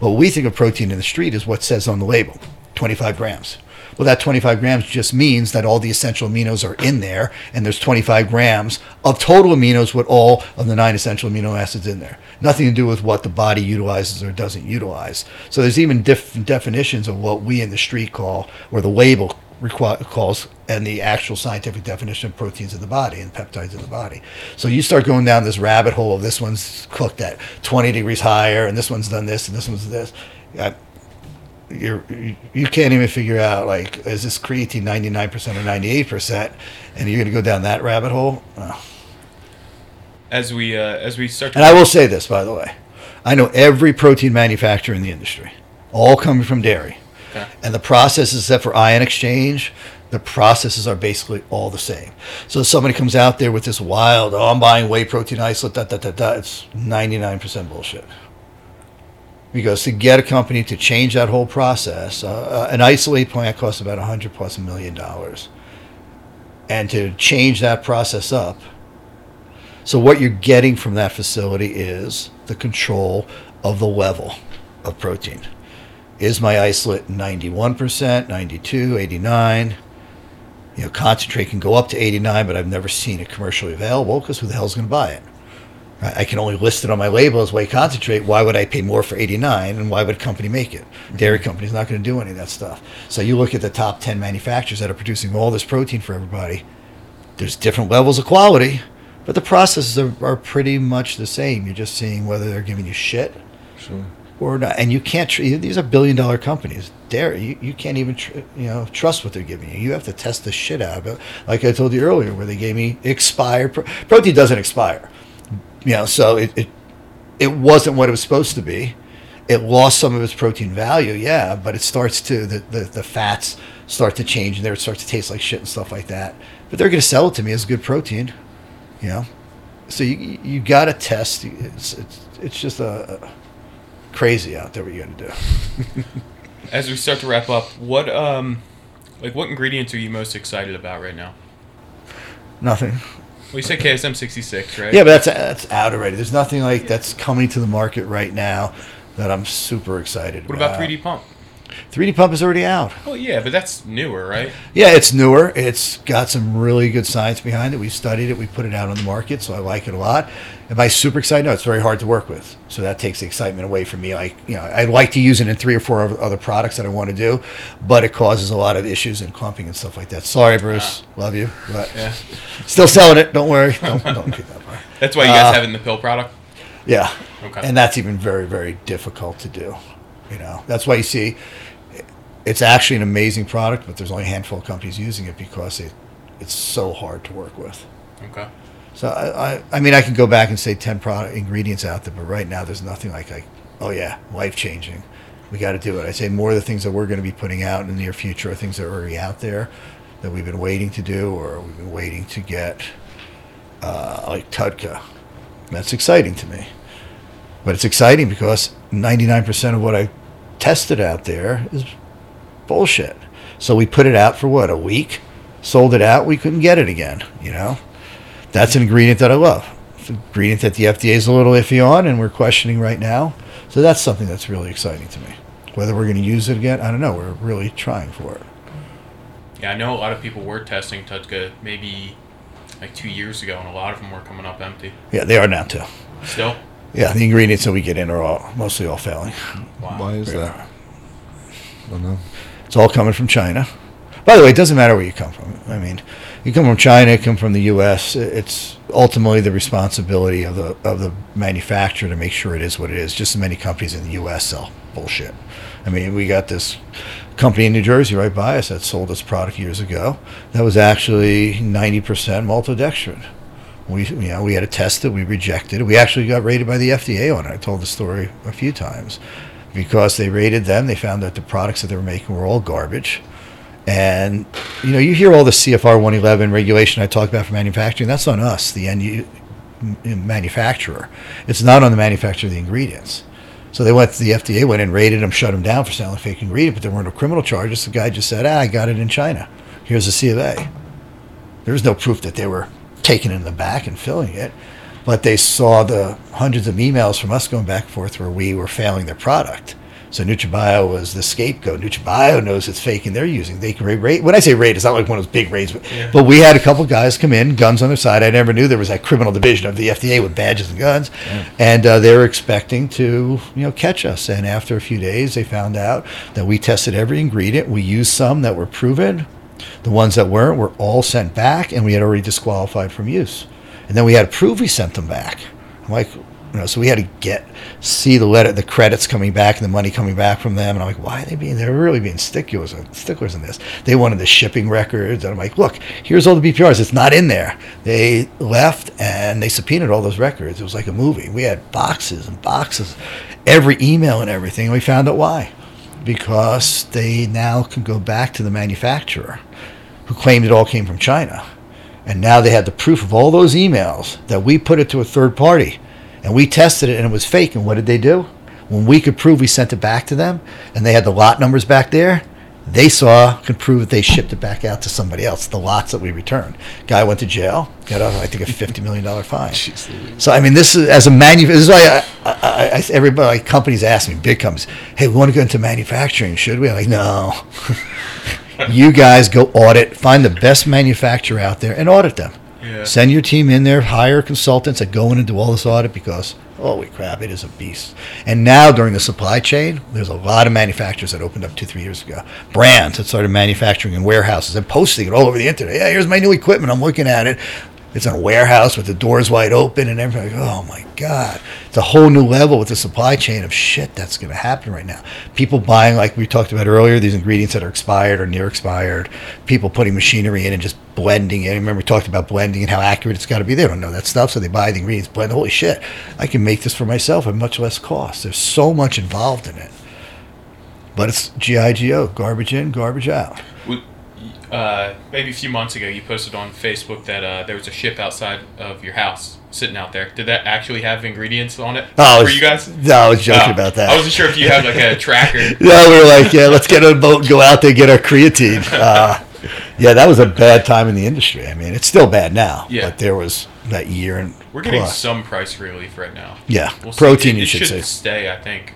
Speaker 2: But What we think of protein in the street is what says on the label 25 grams. Well, that 25 grams just means that all the essential aminos are in there, and there's 25 grams of total aminos with all of the nine essential amino acids in there. Nothing to do with what the body utilizes or doesn't utilize. So there's even different definitions of what we in the street call, or the label calls, and the actual scientific definition of proteins in the body and peptides in the body. So you start going down this rabbit hole of this one's cooked at 20 degrees higher, and this one's done this, and this one's this. Uh, You're you can't even figure out like is this creatine 99% or 98% and you're going to go down that rabbit hole oh.
Speaker 1: As we uh, as we start. To
Speaker 2: and i will say this by the way i know every protein manufacturer in the industry all coming from dairy okay. and the processes except for ion exchange the processes are basically all the same. So if somebody comes out there with this wild, oh, I'm buying whey protein isolate, da da da da, it's 99% bullshit because to get a company to change that whole process, uh, uh, an isolate plant costs about 100 plus a million dollars. And to change that process up, so what you're getting from that facility is the control of the level of protein. Is my isolate 91%, 92, 89? You know, concentrate can go up to 89, but I've never seen it commercially available because who the hell's going to buy it? I can only list it on my label as whey concentrate. Why would I pay more for 89 and why would a company make it? Mm-hmm. Dairy company's not going to do any of that stuff. So you look at the top 10 manufacturers that are producing all this protein for everybody. There's different levels of quality, but the processes are, are pretty much the same. You're just seeing whether they're giving you shit sure. or not. And you can't, tr- these are billion dollar companies. Dairy, you, you can't even tr- you know trust what they're giving you. You have to test the shit out of it. Like I told you earlier, where they gave me expired, pro- protein doesn't expire you know, so it, it it wasn't what it was supposed to be. It lost some of its protein value, yeah, but it starts to the, the, the fats start to change and there it starts to taste like shit and stuff like that. But they're going to sell it to me as good protein, you know. So you you got to test. It's, it's it's just a, a crazy out there. What you got to do. [LAUGHS]
Speaker 1: As we start to wrap up, what um, like what ingredients are you most excited about right now?
Speaker 2: Nothing.
Speaker 1: Well, you said KSM 66, right?
Speaker 2: Yeah, but that's that's out already. There's nothing like that's coming to the market right now that I'm super excited
Speaker 1: what about. What about 3D Pump?
Speaker 2: 3D Pump is already out.
Speaker 1: Well, yeah, but that's newer, right?
Speaker 2: Yeah, it's newer. It's got some really good science behind it. We studied it. We put it out on the market, so I like it a lot. Am I super excited? No, it's very hard to work with. So that takes the excitement away from me. Like, you know, I'd like to use it in three or four other products that I want to do, but it causes a lot of issues and clumping and stuff like that. Sorry, Bruce. Ah. Love you. But yeah. still selling it. Don't worry. Don't, don't
Speaker 1: that [LAUGHS] That's why you guys uh, have it in the pill product?
Speaker 2: Yeah. Okay. And that's even very, very difficult to do. You know, that's why you see it's actually an amazing product, but there's only a handful of companies using it because it, it's so hard to work with.
Speaker 1: Okay.
Speaker 2: So I, I, I mean, I can go back and say ten product ingredients out there, but right now there's nothing like, like oh yeah, life changing. We got to do it. I say more of the things that we're going to be putting out in the near future are things that are already out there that we've been waiting to do or we've been waiting to get, uh, like TUDCA. That's exciting to me. But it's exciting because 99% of what I tested out there is bullshit. So we put it out for what, a week? Sold it out, we couldn't get it again, you know? That's an ingredient that I love. It's an ingredient that the FDA is a little iffy on and we're questioning right now. So that's something that's really exciting to me. Whether we're going to use it again, I don't know. We're really trying for it.
Speaker 1: Yeah, I know a lot of people were testing TUDCA maybe like two years ago, and a lot of them were coming up empty.
Speaker 2: Yeah, they are now too.
Speaker 1: Still?
Speaker 2: Yeah, the ingredients that we get in are all mostly all failing.
Speaker 3: Wow. Why is that? I don't know.
Speaker 2: It's all coming from China. By the way, it doesn't matter where you come from. I mean, you come from China, you come from the U.S. It's ultimately the responsibility of the of the manufacturer to make sure it is what it is. Just as many companies in the U.S. sell bullshit. I mean, we got this company in New Jersey right by us that sold this product years ago. That was actually 90% maltodextrin. We, you know, we had to test it. We rejected it. We actually got rated by the FDA on it. I told the story a few times because they rated them. They found that the products that they were making were all garbage. And you know, you hear all the CFR 111 regulation I talk about for manufacturing. That's on us, the end manufacturer. It's not on the manufacturer of the ingredients. So they went the FDA, went and raided them, shut them down for selling fake ingredient, but there weren't no criminal charges. The guy just said, "Ah, I got it in China. Here's the C of A." There was no proof that they were taking it in the back and filling it, but they saw the hundreds of emails from us going back and forth where we were failing their product. So NutraBio was the scapegoat. NutraBio knows it's fake and they're using. They can rate. When I say rate, it's not like one of those big rates. But,
Speaker 1: Yeah.
Speaker 2: but we had a couple guys come in, guns on their side. I never knew there was that criminal division of the FDA with badges and guns, and uh, they were expecting to you know catch us. And after a few days, they found out that we tested every ingredient. We used some that were proven. The ones that weren't were all sent back, and we had already disqualified from use. And then we had to prove we sent them back. I'm like, you know, so we had to get see the letter, the credits coming back, and the money coming back from them. And I'm like, why are they being? They're really being sticklers, uh, sticklers in this. They wanted the shipping records, and I'm like, look, here's all the BPRs. It's not in there. They left and they subpoenaed all those records. It was like a movie. We had boxes and boxes, every email and everything. And we found out why, because they now can go back to the manufacturer, who claimed it all came from China. And now they had the proof of all those emails that we put it to a third party. And we tested it and it was fake. And what did they do? When we could prove we sent it back to them and they had the lot numbers back there, they saw, could prove that they shipped it back out to somebody else, the lots that we returned. Guy went to jail, got a, I think a $50 million fine. So, I mean, this is, as a manufacturer, this is why I, I, I, everybody, like, companies ask me, big companies, hey, we want to go into manufacturing, should we? I'm like, no. [LAUGHS] [LAUGHS] you guys go audit, find the best manufacturer out there and audit them.
Speaker 1: Yeah.
Speaker 2: Send your team in there, hire consultants that go in and do all this audit because holy crap, it is a beast. And now during the supply chain, there's a lot of manufacturers that opened up two, three years ago. Brands that started manufacturing in warehouses and posting it all over the internet. Yeah, here's my new equipment. I'm looking at it. It's in a warehouse with the doors wide open and everything. Oh my God. It's a whole new level with the supply chain of shit that's going to happen right now. People buying, like we talked about earlier, these ingredients that are expired or near expired. People putting machinery in and just blending it. Remember, we talked about blending and how accurate it's got to be. They don't know that stuff, so they buy the ingredients, blend. Holy shit, I can make this for myself at much less cost. There's so much involved in it. But it's GIGO, garbage in, garbage out.
Speaker 1: We- Uh, maybe a few months ago, you posted on Facebook that uh, there was a ship outside of your house sitting out there. Did that actually have ingredients on it
Speaker 2: Oh,
Speaker 1: for
Speaker 2: was-
Speaker 1: you guys?
Speaker 2: No, I was joking
Speaker 1: Oh,
Speaker 2: about that.
Speaker 1: I wasn't sure if you had like a [LAUGHS] tracker.
Speaker 2: Yeah, we were like, yeah, let's get on a boat and go out there and get our creatine. [LAUGHS] Uh, yeah, that was a bad time in the industry. I mean, it's still bad now,
Speaker 1: Yeah.
Speaker 2: but there was that year and
Speaker 1: We're getting
Speaker 2: plus.
Speaker 1: some price relief right now.
Speaker 2: Yeah,
Speaker 1: We'll see.
Speaker 2: protein,
Speaker 1: It-
Speaker 2: you
Speaker 1: it
Speaker 2: should say.
Speaker 1: stay, I think,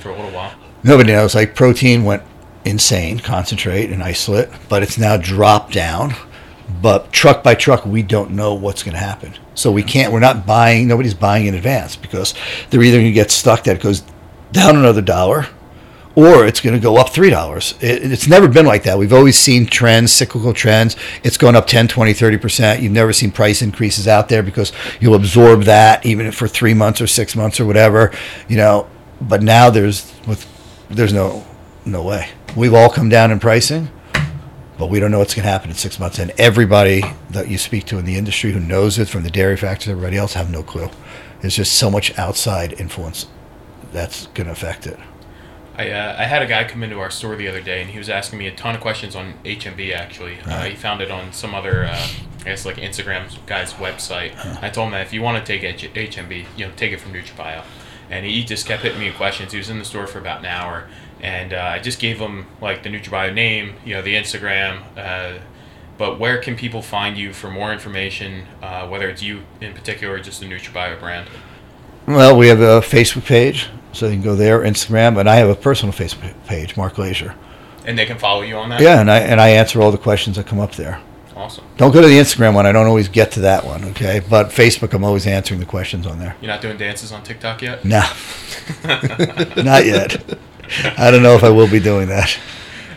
Speaker 1: for a little while.
Speaker 2: Nobody knows. Like protein went insane, concentrate and isolate, but it's now dropped down. But truck by truck, we don't know what's going to happen. So we can't. We're not buying. Nobody's buying in advance because they're either going to get stuck that it goes down another dollar, or it's going to go up three dollars. It, it's never been like that. We've always seen trends, cyclical trends. It's going up 10, 20, 30 percent. You've never seen price increases out there because you'll absorb that even for three months or six months or whatever. You know. But now there's with there's no no way. We've all come down in pricing, but we don't know what's going to happen in six months. And everybody that you speak to in the industry who knows it, from the dairy factors, everybody else, have no clue. There's just so much outside influence that's going to affect it.
Speaker 1: I, uh, I had a guy come into our store the other day, and he was asking me a ton of questions on HMB. Actually, uh, he found it on some other, uh, I guess, like Instagram guy's website. I told him that if you want to take H- HMB, you know, take it from NutraBio. And he just kept hitting me with questions. He was in the store for about an hour, and uh, I just gave them like the NutraBio name, you know, the Instagram. Uh, but where can people find you for more information, uh, whether it's you in particular or just the NutraBio brand?
Speaker 2: Well, we have a Facebook page, so you can go there, Instagram, and I have a personal Facebook page, Mark Glazier.
Speaker 1: And they can follow you on that.
Speaker 2: Yeah, and I and I answer all the questions that come up there.
Speaker 1: Awesome.
Speaker 2: Don't go to the Instagram one. I don't always get to that one. Okay, but Facebook, I'm always answering the questions on there.
Speaker 1: You're not doing dances on TikTok yet?
Speaker 2: No, [LAUGHS] [LAUGHS] not yet. I don't know if I will be doing that.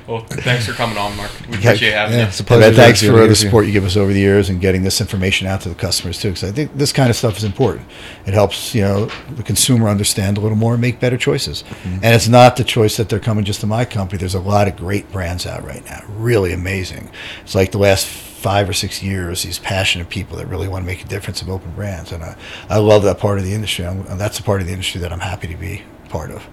Speaker 1: Well, Well, thanks for coming on, Mark. We
Speaker 2: Yeah,
Speaker 1: appreciate having
Speaker 3: Yeah,
Speaker 1: you.
Speaker 3: it's a pleasure.
Speaker 2: man,
Speaker 3: to
Speaker 2: thanks for the support you give us over the years and getting this information out to the customers too. Because I think this kind of stuff is important. It helps you know the consumer understand a little more and make better choices.
Speaker 3: Mm-hmm.
Speaker 2: And it's not the choice that they're coming just to my company. There's a lot of great brands out right now, really amazing. It's like the last five or six years, these passionate people that really want to make a difference of open brands, and I, I love that part of the industry. I'm, and that's a part of the industry that I'm happy to be part of.